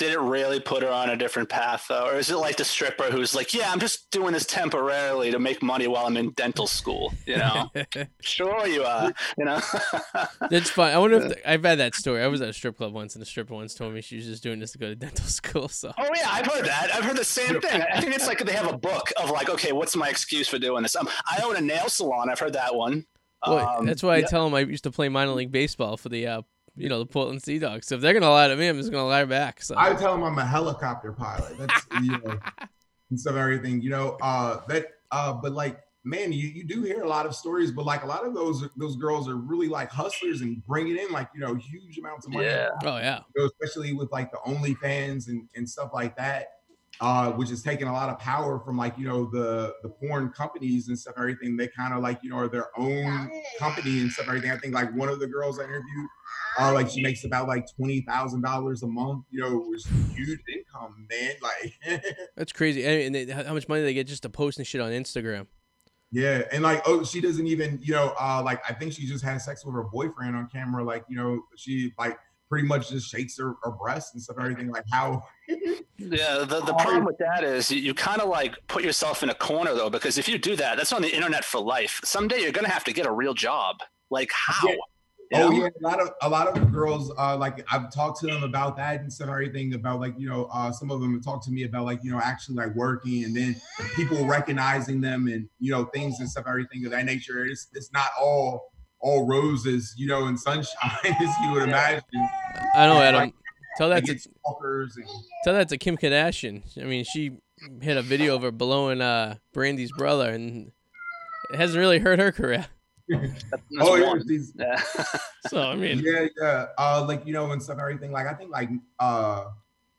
Did it really put her on a different path though, or is it like the stripper who's like, yeah, I'm just doing this temporarily to make money while I'm in dental school? You know, sure you are. You know, That's fine. I wonder if the, I've had that story. I was at a strip club once, and the stripper once told me she was just doing this to go to dental school. So Oh yeah, I've heard that. I've heard the same thing. I think it's like they have a book of like, okay, what's my excuse for doing this? Um, I own a nail salon. I've heard that one. well, Um, that's why I tell them I used to play minor league baseball for the, uh, you know, the Portland Sea Dogs. So if they're gonna lie to me, I'm just gonna lie back. So I tell them I'm a helicopter pilot. That's you know, and stuff everything, you know. Uh, that uh, but like man, you, you do hear a lot of stories, but like a lot of those those girls are really like hustlers and bringing in like you know huge amounts of money. Yeah. oh yeah, you know, especially with like the OnlyFans and, and stuff like that, uh, which is taking a lot of power from like you know the the porn companies and stuff. Everything they kind of like you know are their own company and stuff. Everything I think like one of the girls I interviewed, uh, like she makes about like twenty thousand dollars a month. You know, which is huge income, man. Like, that's crazy. And and they, how much money they get just to post and shit on Instagram? yeah, and like oh, she doesn't even you know uh, like I think she just had sex with her boyfriend on camera. Like you know she like pretty much just shakes her, her breasts and stuff. and Everything like how Yeah, the, the problem with that is you, you kind of like put yourself in a corner though, because if you do that, that's on the internet for life. Someday you're gonna have to get a real job. Like how? Yeah. You Oh know? yeah, a lot of a lot of girls uh like I've talked to them about that and stuff everything about like you know uh some of them have talked to me about like you know actually like working and then people recognizing them and you know things and stuff everything of that nature. It's it's not all all roses you know and sunshine as you would imagine. I know, Yeah, Adam. like- Tell that to and tell that to Kim Kardashian. I mean, she had a video of her blowing uh Brandy's brother, and it hasn't really hurt her career. Oh yeah, one. she's Yeah. So I mean, yeah, yeah. Uh, like you know, and stuff, everything. Like I think, like uh,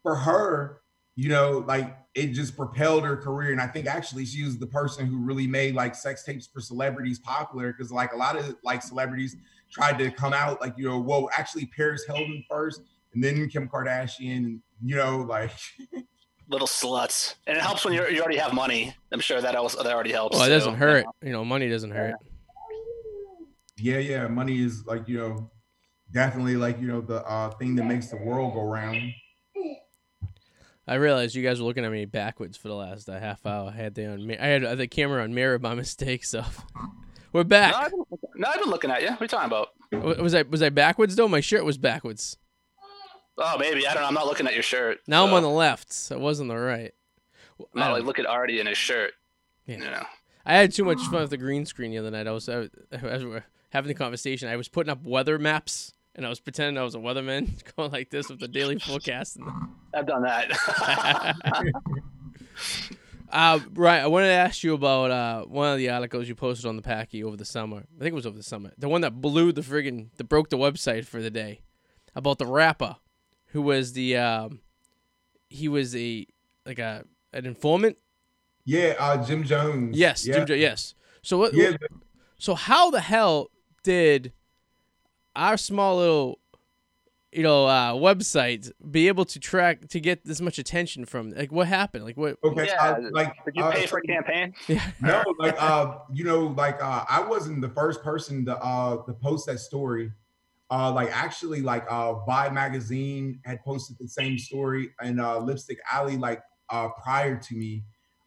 for her, you know, like it just propelled her career, and I think actually she was the person who really made like sex tapes for celebrities popular because like a lot of like celebrities tried to come out like you know, whoa, actually Paris Hilton first, and then Kim Kardashian, you know, like Little sluts, and it helps when you you already have money. I'm sure that also that already helps. well, it too. doesn't hurt. You know, money doesn't hurt. yeah, yeah, money is like you know, definitely like you know the uh thing that makes the world go round. I realized you guys were looking at me backwards for the last uh, half hour. I had the on, I had uh, the camera on mirror by mistake. So we're No, back. I've been, no, I've been looking at you. What are you talking about? W- Was I was I backwards though? My shirt was backwards. Oh, maybe I don't know. I'm not looking at your shirt. Now I'm on the left. So it was on the right. I'm not like look at Artie in his shirt. Yeah. You know. I had too much fun with the green screen the other night. I was, I was as we having the conversation. I was putting up weather maps and I was pretending I was a weatherman, going like this with the daily forecast. And, I've done that. uh, right, I wanted to ask you about uh, one of the articles you posted on the Packie over the summer. I think it was over the summer. The one that blew the friggin' that broke the website for the day about the rapper who was the um, he was a like a an informant. Yeah, uh, Jim Jones. Yes, yeah. Jim Jo- yes. So what? Yeah, So how the hell did our small little, you know, uh, website be able to track to get this much attention from? Like, what happened? Like, what? Okay, Yeah, uh, like Did you uh, pay for a campaign? no, like uh, you know, like uh, I wasn't the first person to uh to post that story. Uh, like actually, like uh, Vibe magazine had posted the same story, and uh, Lipstick Alley, like uh, prior to me.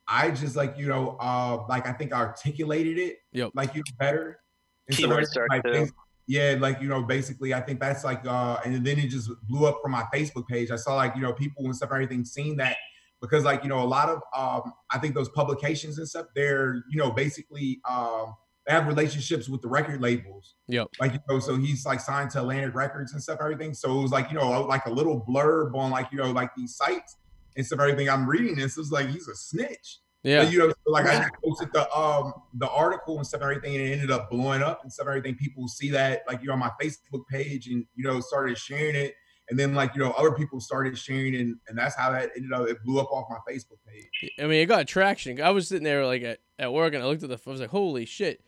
I just like you know, uh, like I think I articulated it, Yep. like you know, better. And so Keyword that's, search, like, too. Yeah, like you know, basically, I think that's like, uh, and then it just blew up from my Facebook page. I saw like you know people and stuff, everything, seeing that, because like you know a lot of um, I think those publications and stuff they're you know basically um, they have relationships with the record labels. Yep. Like you know, so he's like signed to Atlantic Records and stuff, everything. So it was like you know like a little blurb on like you know like these sites and stuff, everything. I'm reading this, it was like he's a snitch. Yeah. But, you know, so like I posted the um the article and stuff, and everything, and it ended up blowing up and stuff, and everything. People see that like you know on my Facebook page and you know started sharing it, and then like you know other people started sharing, and and that's how that ended up. It blew up off my Facebook page. I mean, it got traction. I was sitting there like at, at work and I looked at the. I was like, holy shit.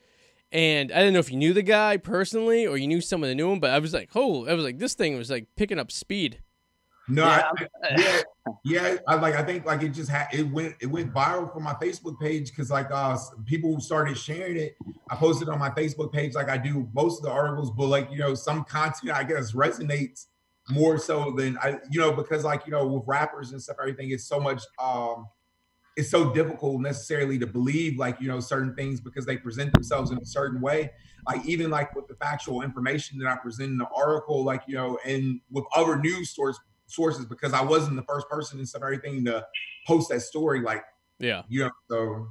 And I didn't know if you knew the guy personally or you knew someone that knew him, but I was like, oh, I was like, this thing was like picking up speed. No, Yeah, I, yeah, yeah. I like. I think like it just had it went it went viral from my Facebook page because like uh people started sharing it. I posted on my Facebook page like I do most of the articles, but like you know some content I guess resonates more so than I you know because like you know with rappers and stuff everything it's so much um it's so difficult necessarily to believe like you know certain things because they present themselves in a certain way like even like with the factual information that i present in the article like you know and with other news source sources because i wasn't the first person and stuff everything to post that story like Yeah. you know so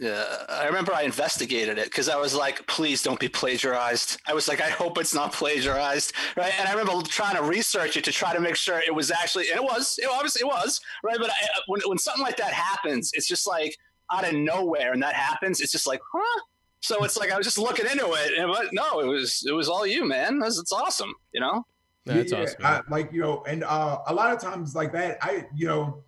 Yeah, I remember I investigated it because I was like, please don't be plagiarized. I was like, I hope it's not plagiarized, right? And I remember trying to research it to try to make sure it was actually, and it was, it obviously it was, right? But I, uh, when, when something like that happens, it's just like out of nowhere, and that happens, it's just like, huh? So it's like I was just looking into it, and but no, it was it was all you, man. That's it's awesome, you know. That's Yeah, awesome. I, like you know, and uh, a lot of times like that, I you know,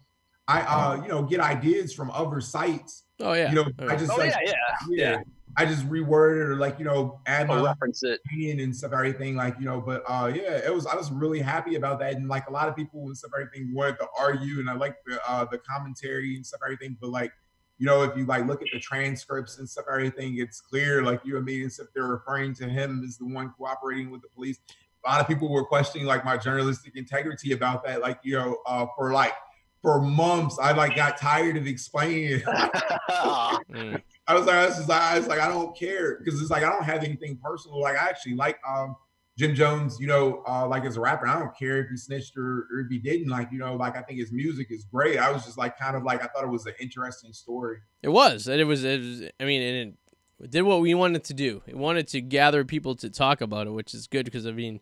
I uh, you know, get ideas from other sites. oh, yeah. You know, Oh, I just Oh like yeah, yeah. yeah, I just reword it or like you know, add my I'll reference it. and stuff, everything like you know. But uh, yeah, it was I was really happy about that, and like a lot of people and stuff, everything wanted to argue, and I like the uh, the commentary and stuff, everything. But like you know, if you like look at the transcripts and stuff, everything, it's clear like you and me and stuff. They're referring to him as the one cooperating with the police. A lot of people were questioning like my journalistic integrity about that, like you know, uh, for like for months, I like got tired of explaining it. Mm. I was like, this is like, I was like, I don't care because it's like I don't have anything personal. Like I actually like um Jim Jones, you know, uh, like as a rapper, I don't care if he snitched or, or if he didn't. Like, you know, like I think his music is great. I was just like kind of like I thought it was an interesting story. It was. And it was, it was I mean, and it did what we wanted to do. It wanted to gather people to talk about it, which is good because, I mean,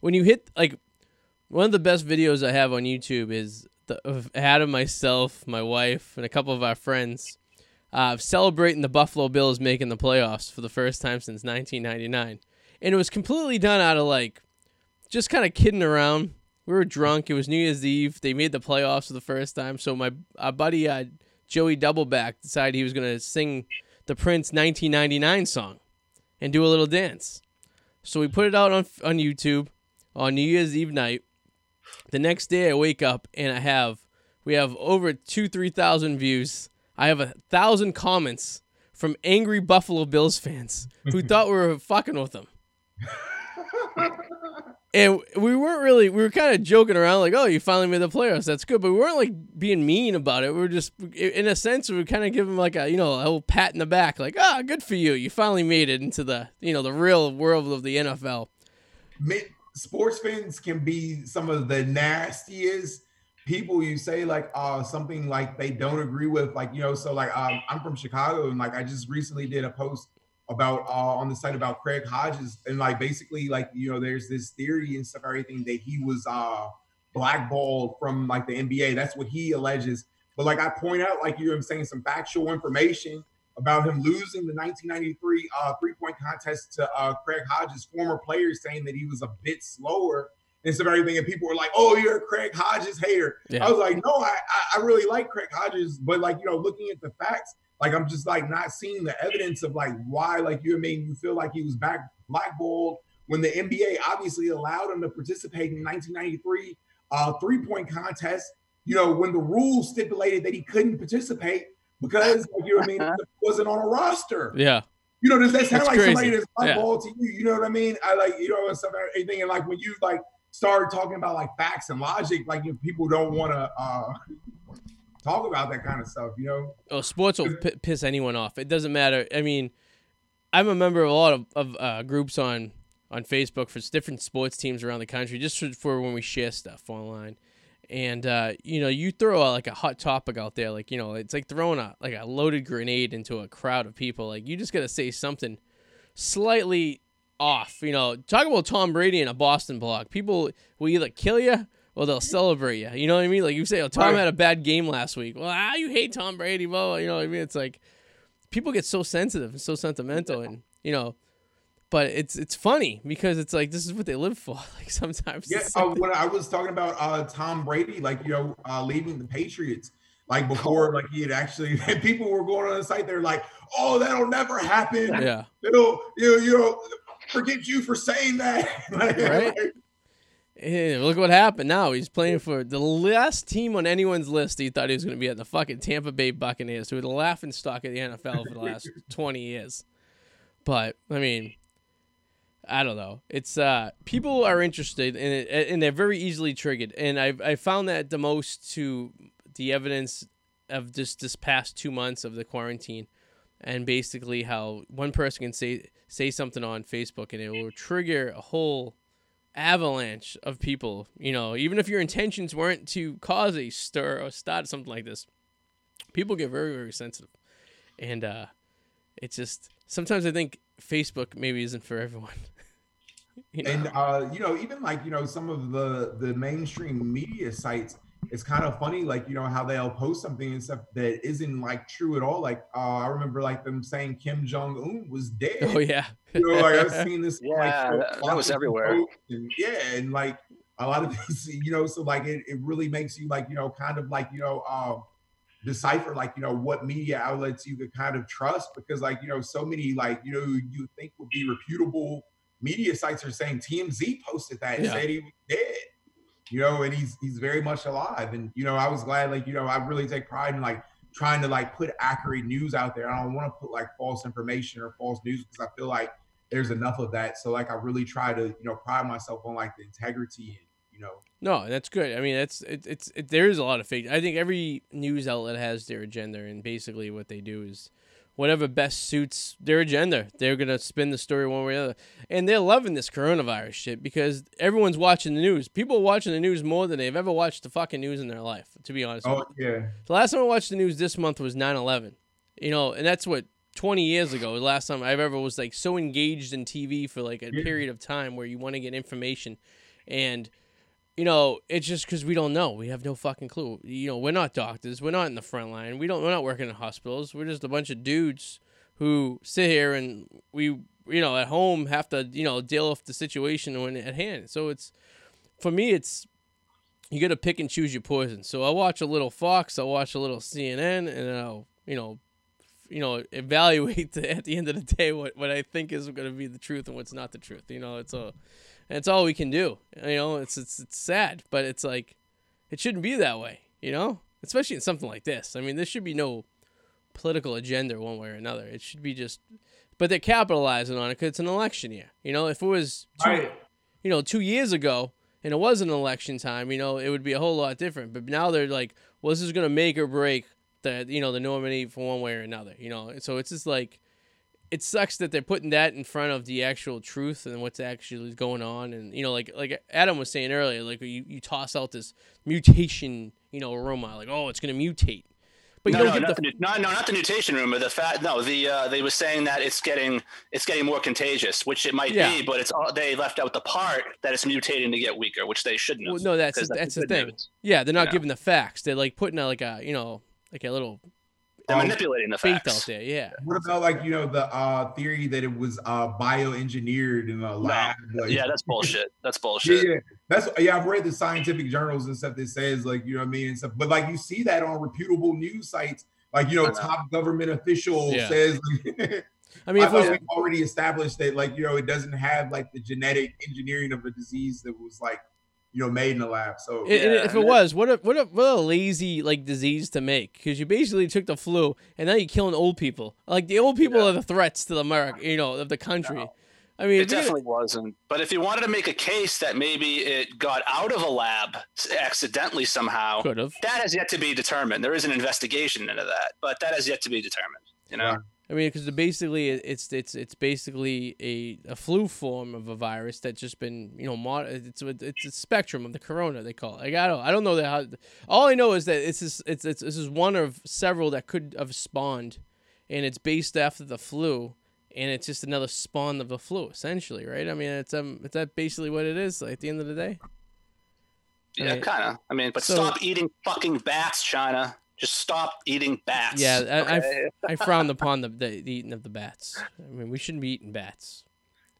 when you hit, like, one of the best videos I have on YouTube is the, of myself, my wife, and a couple of our friends uh, celebrating the Buffalo Bills making the playoffs for the first time since 1999. And it was completely done out of, like, just kind of kidding around. We were drunk. It was New Year's Eve. They made the playoffs for the first time. So my our buddy uh, Joey Doubleback decided he was to sing the Prince 1999 song and do a little dance. So we put it out on on YouTube on New Year's Eve night. The next day I wake up and I have we have over two three thousand views. I have a thousand comments from angry Buffalo Bills fans who thought we were fucking with them. And we weren't really, we were kind of joking around, like, oh, you finally made the playoffs. That's good. But we weren't like being mean about it. We were just, in a sense, we were kind of giving like a, you know, a little pat in the back, like, ah, good for you. You finally made it into the, you know, the real world of the NFL. Sports fans can be some of the nastiest people you say like uh something like they don't agree with like you know so like um, i'm from chicago and like i just recently did a post about uh on the site about craig hodges and like basically like you know there's this theory and stuff everything that he was uh blackballed from like the nba that's what he alleges but like i point out like you know i'm saying some factual information about him losing the 1993 uh, three-point contest to uh, Craig Hodges, former players saying that he was a bit slower and stuff everything, and people were like, "Oh, you're a Craig Hodges hater." Yeah. I was like, "No, I I really like Craig Hodges, but like you know, looking at the facts, like I'm just like not seeing the evidence of like why like you made you feel like he was back blackballed when the NBA obviously allowed him to participate in 1993 uh, three-point contest. You know, when the rules stipulated that he couldn't participate because like, you know what I mean, wasn't on a roster. Yeah. You know, does that sound That's like somebody crazy. that's Yeah. blackballed to you? You know what I mean? I like, you know, and stuff, everything. And like when you like start talking about like facts and logic, like if people don't want to uh talk about that kind of stuff, you know? Oh, sports will p- piss anyone off. It doesn't matter. I mean, I'm a member of a lot of, of uh, groups on on Facebook for different sports teams around the country, just for, for when we share stuff online. and uh, you know you throw like a hot topic out there like you know it's like throwing a like a loaded grenade into a crowd of people like you just got to say something slightly off you know talk about tom brady in a boston blog people will either kill you or they'll celebrate you you know what i mean like you say oh tom Right. had a bad game last week well ah you hate tom brady blah, blah, you know what i mean it's like people get so sensitive and so sentimental and you know but it's it's funny because it's like this is what they live for like sometimes Yeah, uh, when I was talking about uh, Tom Brady, like you know, uh, leaving the Patriots, like before, like he had actually, people were going on the site. They're like, "Oh, that'll never happen. yeah It'll, you know, you know, forget you for saying that." Like, Right. like, Yeah, look what happened now. He's playing for the last team on anyone's list. He thought he was going to be at the fucking Tampa Bay Buccaneers, who were the laughing stock of the NFL for the last 20 years. But, I mean, I don't know. It's uh people are interested in it and they're very easily triggered. And I've I found that the most to the evidence of just this past two months of the quarantine and basically how one person can say say something on Facebook and it will trigger a whole avalanche of people. You know, even if your intentions weren't to cause a stir or start something like this, people get very very sensitive, and uh, it's just sometimes I think Facebook maybe isn't for everyone. you know? and uh, you know, even like you know, some of the the mainstream media sites, it's kind of funny, like you know how they'll post something and stuff that isn't like true at all. Like uh, I remember like them saying Kim Jong Un was dead. oh yeah, you know, like I've seen this. Yeah, like, that- that was everywhere. And, yeah, and like a lot of these, you know, so like it, it really makes you like you know kind of like you know um, decipher like you know what media outlets you could kind of trust because like you know so many like you know you think would be reputable media sites are saying TMZ posted that and Yeah. said he was dead. You know, and he's he's very much alive. And you know, I was glad, like, you know, I really take pride in like trying to like put accurate news out there. I don't want to put like false information or false news because I feel like there's enough of that. So like I really try to, you know, pride myself on like the integrity and you know, No, that's good. I mean, that's it, it's it, there is a lot of fake. I think every news outlet has their agenda, and basically what they do is whatever best suits their agenda. They're gonna spin the story one way or the other, and they're loving this coronavirus shit because everyone's watching the news. People are watching the news more than they've ever watched the fucking news in their life. To be honest, oh yeah, the last time I watched the news this month was 9-11. You know, and that's what. 20 years ago, the last time I've ever was like so engaged in TV for like a Yeah. period of time where you want to get information and you know, it's just because we don't know. We have no fucking clue. You know, we're not doctors. We're not in the front line. We don't. We're not working in hospitals. We're just a bunch of dudes who sit here and we, you know, at home have to, you know, deal with the situation when at hand. So it's, for me, it's you got to pick and choose your poison. So I watch a little Fox. I watch a little CNN, and I'll, you know, you know, evaluate the, at the end of the day what what I think is going to be the truth and what's not the truth. You know, it's a and it's all we can do. You know, it's it's it's sad, but it's like it shouldn't be that way. You know, especially in something like this. I mean, there should be no political agenda one way or another. It should be just, but they're capitalizing on it because it's an election year. You know, if it was two, right. you know two years ago and it was an election time, you know, it would be a whole lot different. But now they're like, well, this is gonna make or break the you know the nominee for one way or another. You know, so it's just like it sucks that they're putting that in front of the actual truth and what's actually going on and you know like like adam was saying earlier like you, you toss out this mutation you know aroma like oh it's going to mutate but you no, don't no, get not the the, no, no, not the mutation rumor. The fact, no, the uh, they were saying that it's getting it's getting more contagious, which it might Yeah. be, but it's all, they left out the part that it's mutating to get weaker, which they shouldn't have. well, no that's 'cause that's the thing news. yeah they're not Yeah. giving the facts they're like putting out like a you know like a little They're Um, manipulating the faith facts. out there yeah What about like you know the uh theory that it was uh bioengineered in a lab? Like, Yeah, that's bullshit. That's bullshit. yeah, that's yeah. I've read the scientific journals and stuff that says like you know what I mean and stuff, but like you see that on reputable news sites, like you know, know. top government official Yeah. says. Like, i mean I if it was, thought we've already established that like you know it doesn't have like the genetic engineering of a disease that was like you know made in the lab. So it, it- Yeah, if and it was what a what a what a lazy like disease to make because you basically took the flu and now you're killing old people like the old people Yeah. are the threats to the America you know of the country i mean It if you're definitely wasn't. But if you wanted to make a case that maybe it got out of a lab accidentally somehow, could have that has yet to be determined. There is an investigation into that, but that has yet to be determined. You know, Right. I mean, because basically it's it's it's basically a, a flu form of a virus that's just been you know mod- it's it's a spectrum of the corona they call it. Like I don't I don't know that how. All I know is that it's this it's, it's this is one of several that could have spawned, and it's based after the flu, and it's just another spawn of the flu essentially, right? I mean, it's um it's that basically what it is like, at the end of the day. Yeah, kind of. I mean, but So- stop eating fucking bats, China. Just stop eating bats. Yeah, I, okay? I, I frowned upon the, the the eating of the bats. I mean, we shouldn't be eating bats.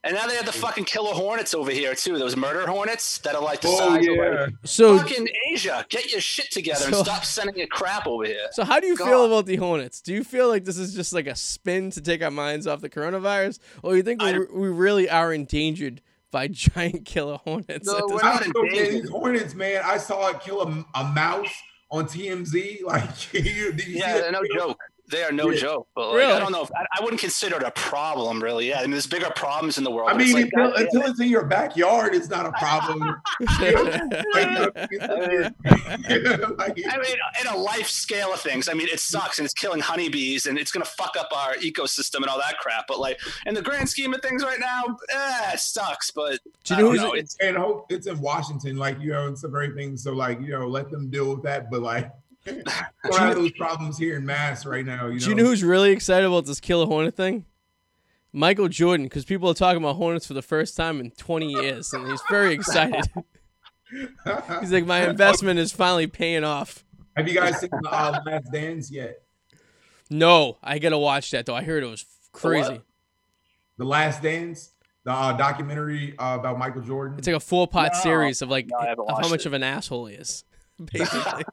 and now they have the fucking killer hornets over here too. Those murder hornets that are like the Oh size of yeah. like So fucking Asia. Get your shit together and stop sending your crap over here. So how do you feel about the Hornets? Do you feel like this is just like a spin to take our minds off the coronavirus, or you think we, I- we really are endangered by giant killer Hornets? No, at we're I not don't man. endangered. These hornets, man. I saw it kill a, a mouse on TMZ. Like, did you see Yeah, that no video? joke. They are no Yeah. joke. But like, Really? I don't know. If, I, I wouldn't consider it a problem, really. Yeah, I mean, there's bigger problems in the world. I but it's mean, like, until, goddamn until it's in your backyard, it's not a problem. I mean, in a life scale of things, I mean, it sucks and it's killing honeybees and it's going to fuck up our ecosystem and all that crap. But like, in the grand scheme of things right now, eh, it sucks. But Do I you know don't know. It's, and hope it's in Washington, like you know, and some everything. So like you know, let them deal with that. But like, we don't those problems here in Mass right now. You know, Do you know who's really excited about this killer Hornet thing? Michael Jordan, because people are talking about Hornets for the first time in 20 years, and he's very excited. he's like, my investment is finally paying off. have you guys seen the uh, Last Dance yet? No, I gotta watch that though. I heard it was crazy. what? The Last Dance, the uh, documentary uh, about Michael Jordan. It's like a four part No. series of like No, of how much it. of an asshole he is. Basically.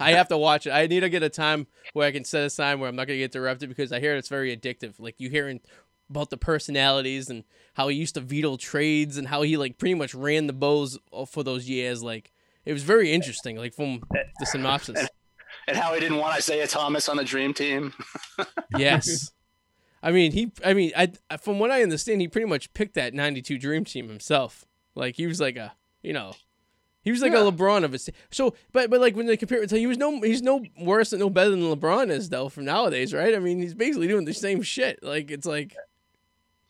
I have to watch it. I need to get a time where I can set aside where I'm not gonna get interrupted because I hear it's very addictive. Like you hearing about the personalities and how he used to veto trades and how he like pretty much ran the Bulls for those years. Like it was very interesting. Like from the synopsis. and how he didn't want Isiah Thomas on the dream team. Yes. I mean, he. I mean, I. From what I understand, he pretty much picked that '92 Dream Team himself. Like he was like a, you know, he was like Yeah. a LeBron of his. So, but but like when they compare it to, he was no, he's no worse and no better than LeBron is though from nowadays, right? I mean, he's basically doing the same shit. Like it's like,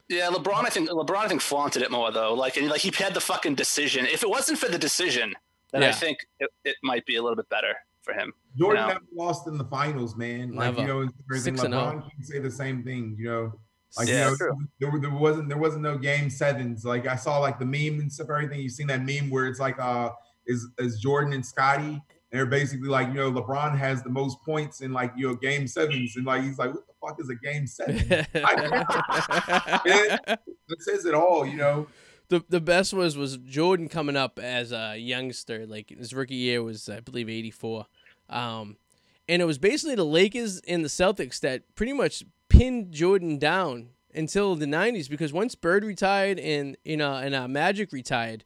Yeah, LeBron. I think LeBron. I think flaunted it more though. Like, and like he had the fucking decision. If it wasn't for the decision, then I think it, it might be a little bit better for him. Jordan No. never lost in the finals, man. Like Never. you know, and everything. Six and oh. LeBron can say the same thing. You know, like Yeah, you know, true. there, there wasn't there wasn't no game sevens. Like I saw like the meme and stuff. Everything you've seen that meme where it's like uh is is Jordan and Scottie. And they're basically like, you know, LeBron has the most points in like you know game sevens, and like he's like, what the fuck is a game seven? that says it all, you know. the the best was was Jordan coming up as a youngster. Like his rookie year was I believe eighty four, um, and it was basically the Lakers and the Celtics that pretty much pinned Jordan down until the nineties because once Bird retired and you know and uh, Magic retired.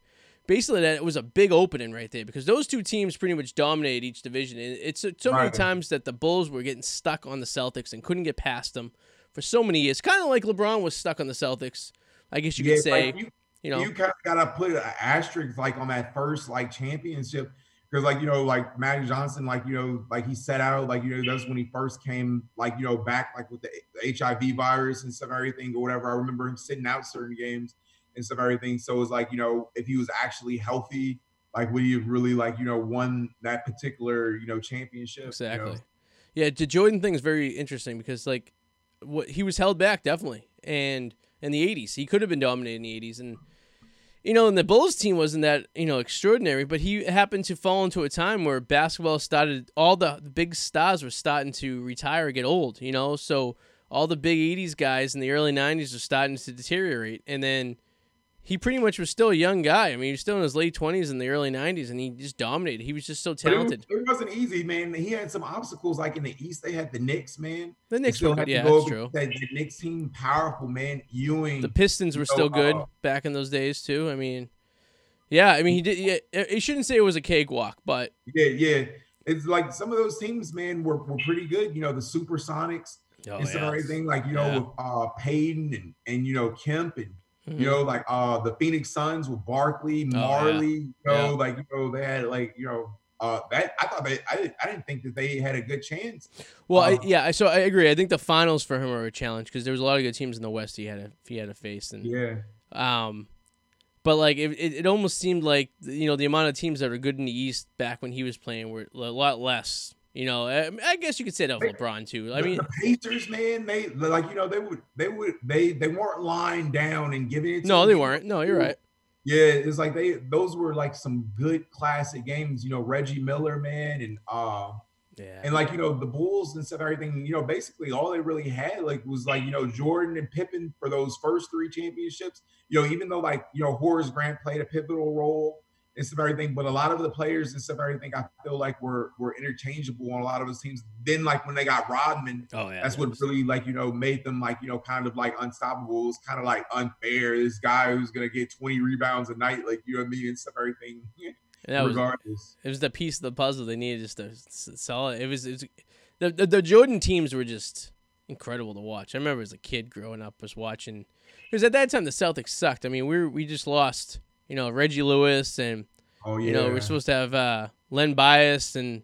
Basically, that it was a big opening right there because those two teams pretty much dominated each division. And it's so many Right. times that the Bulls were getting stuck on the Celtics and couldn't get past them for so many years. Kind of like LeBron was stuck on the Celtics, I guess you Yeah, could say. like, you, you know, you kind of gotta put an asterisk like on that first like championship because like you know like Magic Johnson like you know like he set out like you know that's when he first came like you know back like with the, the HIV virus and stuff and everything or whatever. I remember him sitting out certain games and stuff everything. So it's like you know if he was actually healthy, like would he have really like you know won that particular you know championship? you know? Exactly. Yeah, the Jordan thing is very interesting because like what he was held back definitely, and in the '80s he could have been dominating the '80s, and you know, and the Bulls team wasn't that you know extraordinary, but he happened to fall into a time where basketball started. All the, big stars were starting to retire, get old. You know, so all the big '80s guys in the early '90s were starting to deteriorate, and then. He pretty much was still a young guy. I mean, he was still in his late twenties in the early '90s, and he just dominated. He was just so But it, talented. it wasn't easy, man. He had some obstacles, like in the East, they had the Knicks, man. The Knicks were had good. Yeah, go that's true. That the Knicks team, powerful, man. Ewing. The Pistons were So, still good uh, back in those days too. I mean, yeah, I mean he did. Yeah, he shouldn't say it was a cakewalk, but Yeah, yeah. It's like some of those teams, man, were, were pretty good. You know, the Supersonics oh, and some yeah. everything, like you know, Yeah. with uh Payton and and you know Kemp and Mhm. you know, like uh the Phoenix Suns with Barkley, Oh, yeah. Majerle, you know, Yeah. like you know, they had like, you know, uh, that I thought they, I, didn't, I didn't think that they had a good chance. Well, I, Um, yeah, so I agree. I think the finals for him are a challenge because there was a lot of good teams in the West he had to, he had to face, and Yeah, um, but like it, it, it almost seemed like you know the amount of teams that were good in the East back when he was playing were a lot less. You know, I, I guess you could say that of LeBron too. I mean, the Pacers, man, they like you know they would they would they they weren't lying down and giving it. To no, him. they weren't. No, you're right. Yeah, it's like they those were like some good classic games. You know, Reggie Miller, man, and uh Yeah, and like you know the Bulls and stuff, everything. You know, basically all they really had like was like you know Jordan and Pippen for those first three championships. You know, even though like you know Horace Grant played a pivotal role and stuff, everything, but a lot of the players and stuff, everything, I feel like were were interchangeable on a lot of those teams. Then like when they got Rodman, oh yeah, that's what really like you know made them like you know kind of like unstoppable. It was kind of like unfair. This guy who's gonna get 20 rebounds a night, like you know what I mean, and stuff, everything. that was regardless. it was the piece of the puzzle they needed just to sell it. It was, it was the, the the Jordan teams were just incredible to watch. I remember as a kid growing up was watching because at that time the Celtics sucked. I mean, we were, we just lost you know Reggie Lewis and Oh yeah, you know we're supposed to have uh, Len Bias and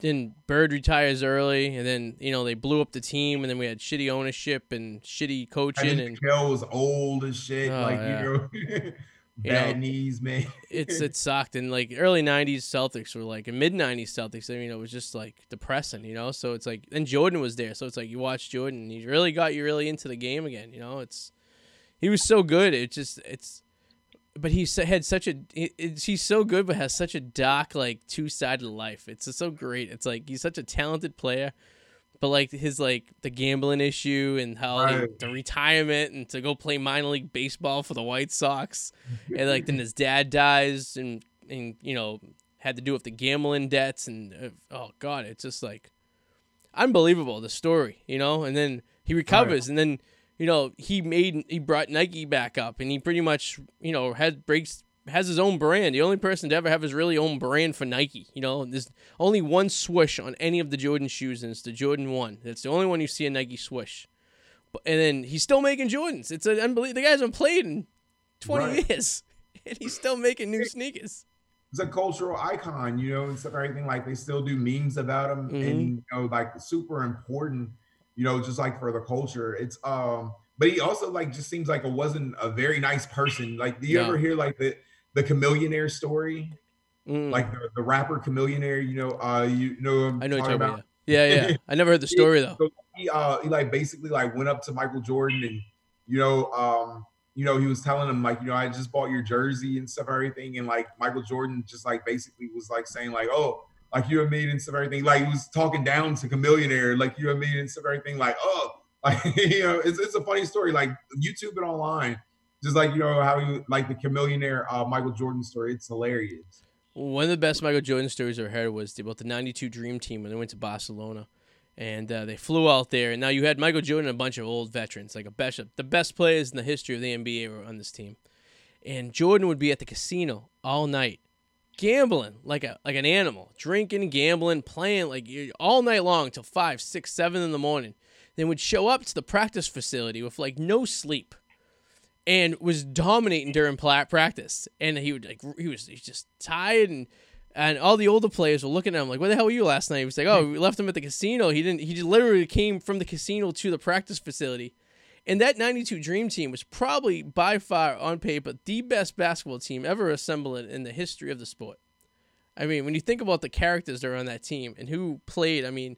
then Bird retires early and then you know they blew up the team and then we had shitty ownership and shitty coaching and McHale was old as shit. Oh, like yeah. you know, You bad know, knees, man. it's it sucked and like early 90s celtics were like and mid 90s celtics i mean it was just like depressing you know so it's like and jordan was there so it's like you watch jordan and he really got you really into the game again you know it's he was so good it just it's but he had such a it, it's, he's so good but has such a dark like two-sided life. It's just so great. It's like he's such a talented player but like his like the gambling issue and how Right. the retirement and to go play minor league baseball for the White Sox and like then his dad dies and and you know had to do with the gambling debts and uh, oh god it's just like unbelievable the story you know? And then he recovers and then you know he made he brought Nike back up and he pretty much you know had breaks has his own brand the only person to ever have his really own brand for Nike you know there's only one swoosh on any of the Jordan shoes and it's the Jordan 1 that's the only one you see a Nike swoosh but, and then he's still making Jordans it's an unbelievable the guy's been played in 20 Right. years and he's still making new sneakers It's a cultural icon, you know, and stuff. Everything like they still do memes about him, Mhm. and you know, like super important, you know, just like for the culture. It's um, but he also like just seems like a wasn't a very nice person. Like, do you No. ever hear like the the Chamillionaire story? Mm. like the, the rapper Chamillionaire, you know, uh, you know, I know what talking you're talking about. Yeah, yeah. I never heard the story though. So he, uh, he like basically like went up to Michael Jordan and you know, um, you know, he was telling him like, you know, I just bought your jersey and stuff, and everything, and like Michael Jordan just like basically was like saying like, oh, like you know what I mean and stuff, everything. Like he was talking down to Chamillionaire, like you know what I mean and stuff, everything. Like, oh, like you know, it's it's a funny story. Like YouTube it online, just like you know how you like the Chamillionaire uh, Michael Jordan story. It's hilarious. One of the best Michael Jordan stories I ever heard was about the '92 Dream Team when they went to Barcelona, and uh, they flew out there. And now you had Michael Jordan and a bunch of old veterans, like a best, the best players in the history of the NBA were on this team. And Jordan would be at the casino all night, gambling like a like an animal, drinking, gambling, playing like all night long till five, six, seven in the morning. Then would show up to the practice facility with like no sleep and was dominating during practice. And he would like he was he's just tired and and all the older players were looking at him like, "Where the hell were you last night?" He was like, "Oh, we left him at the casino. He didn't. He just literally came from the casino to the practice facility." And that '92 Dream Team was probably by far on paper the best basketball team ever assembled in the history of the sport. I mean, when you think about the characters that are on that team and who played, I mean,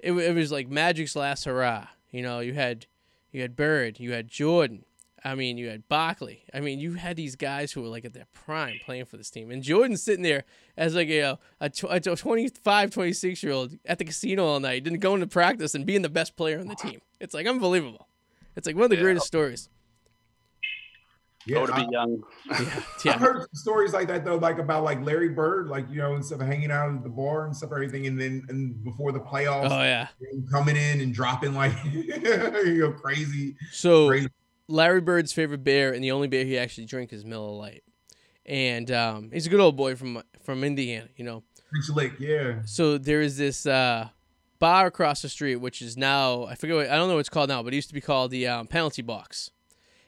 it, it was like Magic's last hurrah. You know, you had you had Bird, you had Jordan. I mean, you had Barkley. I mean, you had these guys who were like at their prime playing for this team. And Jordan's sitting there as like a a, tw- a 25, 26 year old at the casino all night, didn't go into practice and being the best player on the team. It's like unbelievable. It's like one of the Yeah. greatest stories. Yeah, oh, to I- be young. Yeah, I've heard stories like that though, like about like Larry Bird, like you know, and stuff hanging out at the bar and stuff, everything, and then and before the playoffs, Oh yeah. coming in and dropping like you know crazy, So crazy. Larry Bird's favorite beer and the only beer he actually drinks is Miller Lite. And um, he's a good old boy from from Indiana, you know. French Lick, yeah. so there is this uh, bar across the street, which is now I forget what I don't know what it's called now, but it used to be called the um, penalty box.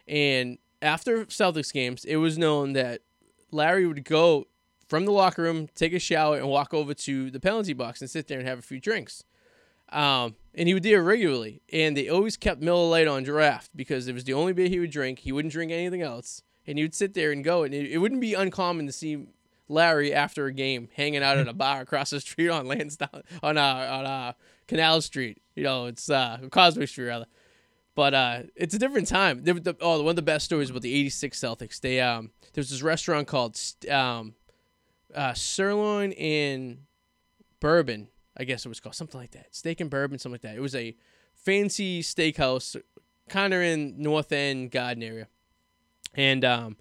And after Celtics games, it was known that Larry would go from the locker room, take a shower, and walk over to the penalty box and sit there and have a few drinks. Um, and he would do it regularly. And they always kept Miller Lite on draft because it was the only beer he would drink. He wouldn't drink anything else. And he would sit there and go. And it, it wouldn't be uncommon to see Larry after a game hanging out at a bar across the street on Lansdowne on uh, on uh, Canal Street. You know, it's uh, Causeway Street rather. But uh, it's a different time. They, the, oh, one of the best stories about the '86 Celtics. They um, there's this restaurant called um, uh, Sirloin in Bourbon. I guess it was called something like that. Steak and Bourbon, something like that. It was a fancy steakhouse, kind of in North End Garden area, and um,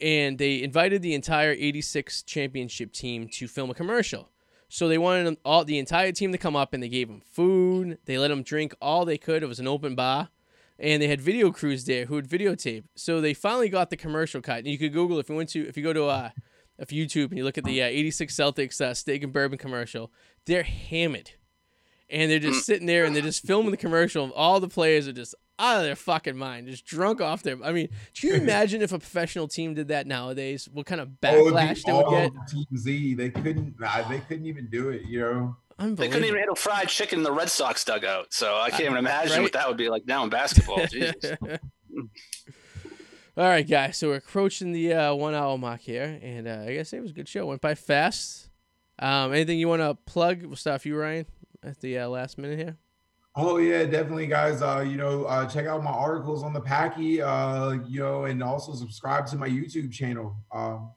and they invited the entire '86 championship team to film a commercial. So they wanted all the entire team to come up, and they gave them food. They let them drink all they could. It was an open bar, and they had video crews there who would videotape. So they finally got the commercial cut. And you could Google if you went to if you go to uh, if YouTube and you look at the uh, '86 Celtics uh, steak and bourbon commercial, they're hammered, and they're just sitting there and they're just filming the commercial. All the players are just out of their fucking mind, just drunk off their. I mean, can you imagine if a professional team did that nowadays? What kind of backlash they would get? Team Z, they couldn't. Nah, they couldn't even do it. You know. They couldn't even handle fried chicken in the Red Sox dugout, so I can't even imagine right? what that would be like now in basketball. Jesus. All right, guys. So we're approaching the uh, one hour mark here, and uh, I guess it was a good show. Went by fast. Um, anything you want to plug? We'll start with you, Ryan, at the uh, last minute here. Oh yeah, definitely, guys. Uh, you know, uh, check out my articles on the Packie. Uh, you know, and also subscribe to my YouTube channel. Um,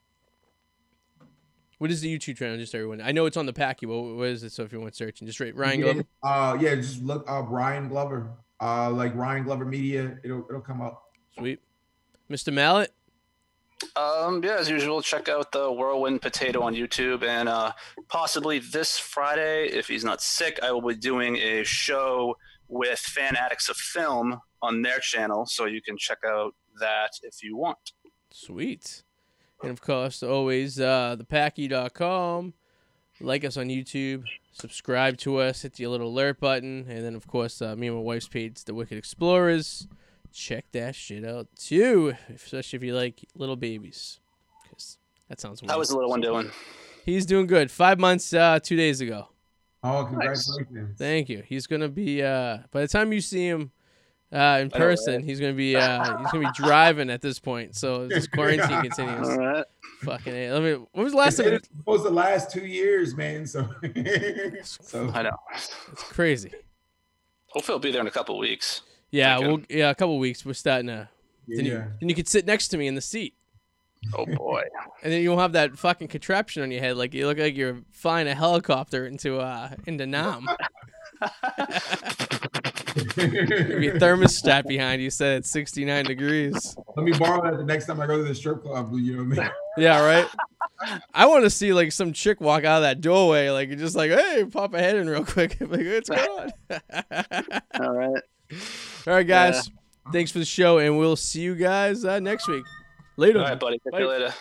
what is the YouTube channel? Just everyone. I know it's on the Packie. But what is it? So if you want searching, just rate Ryan Glover. Uh, yeah, just look up Ryan Glover. Uh, like Ryan Glover Media. It'll it'll come up. Sweet, Mr. Mallet. Um, yeah, as usual, check out the Whirlwind Potato on YouTube, and uh, possibly this Friday, if he's not sick, I will be doing a show with fan addicts of film on their channel, so you can check out that if you want. Sweet. And of course, always uh, thepackie.com. Like us on YouTube, subscribe to us, hit the little alert button, and then of course, uh, me and my wife's page, The Wicked Explorers. Check that shit out too, especially if you like little babies, because that sounds. How was the little one doing? He's doing good. Five months, uh, two days ago. Oh, congratulations! Nice. Thank you. He's gonna be. Uh, by the time you see him, uh, in person. He's gonna be uh, he's gonna be driving at this point. So this quarantine continues. All right. Fucking a. Let me. When was the last time? It was the last two years, man. So, so I know it's crazy. Hopefully, he'll be there in a couple weeks. Yeah, we'll yeah a couple weeks. We're starting to. Yeah. Then you, then you could sit next to me in the seat. Oh boy! and then you won't have that fucking contraption on your head, like you look like you're flying a helicopter into uh into Nam. Maybe a thermostat behind you said it's 69 degrees. Let me borrow that the next time I go to the strip club. You know what I mean? Yeah, right. I want to see like some chick walk out of that doorway, like just like, hey, pop a head in real quick. like, what's going on? All right. All right, guys. Yeah. Thanks for the show, and we'll see you guys uh, next week. Later. All right, buddy. Catch you later.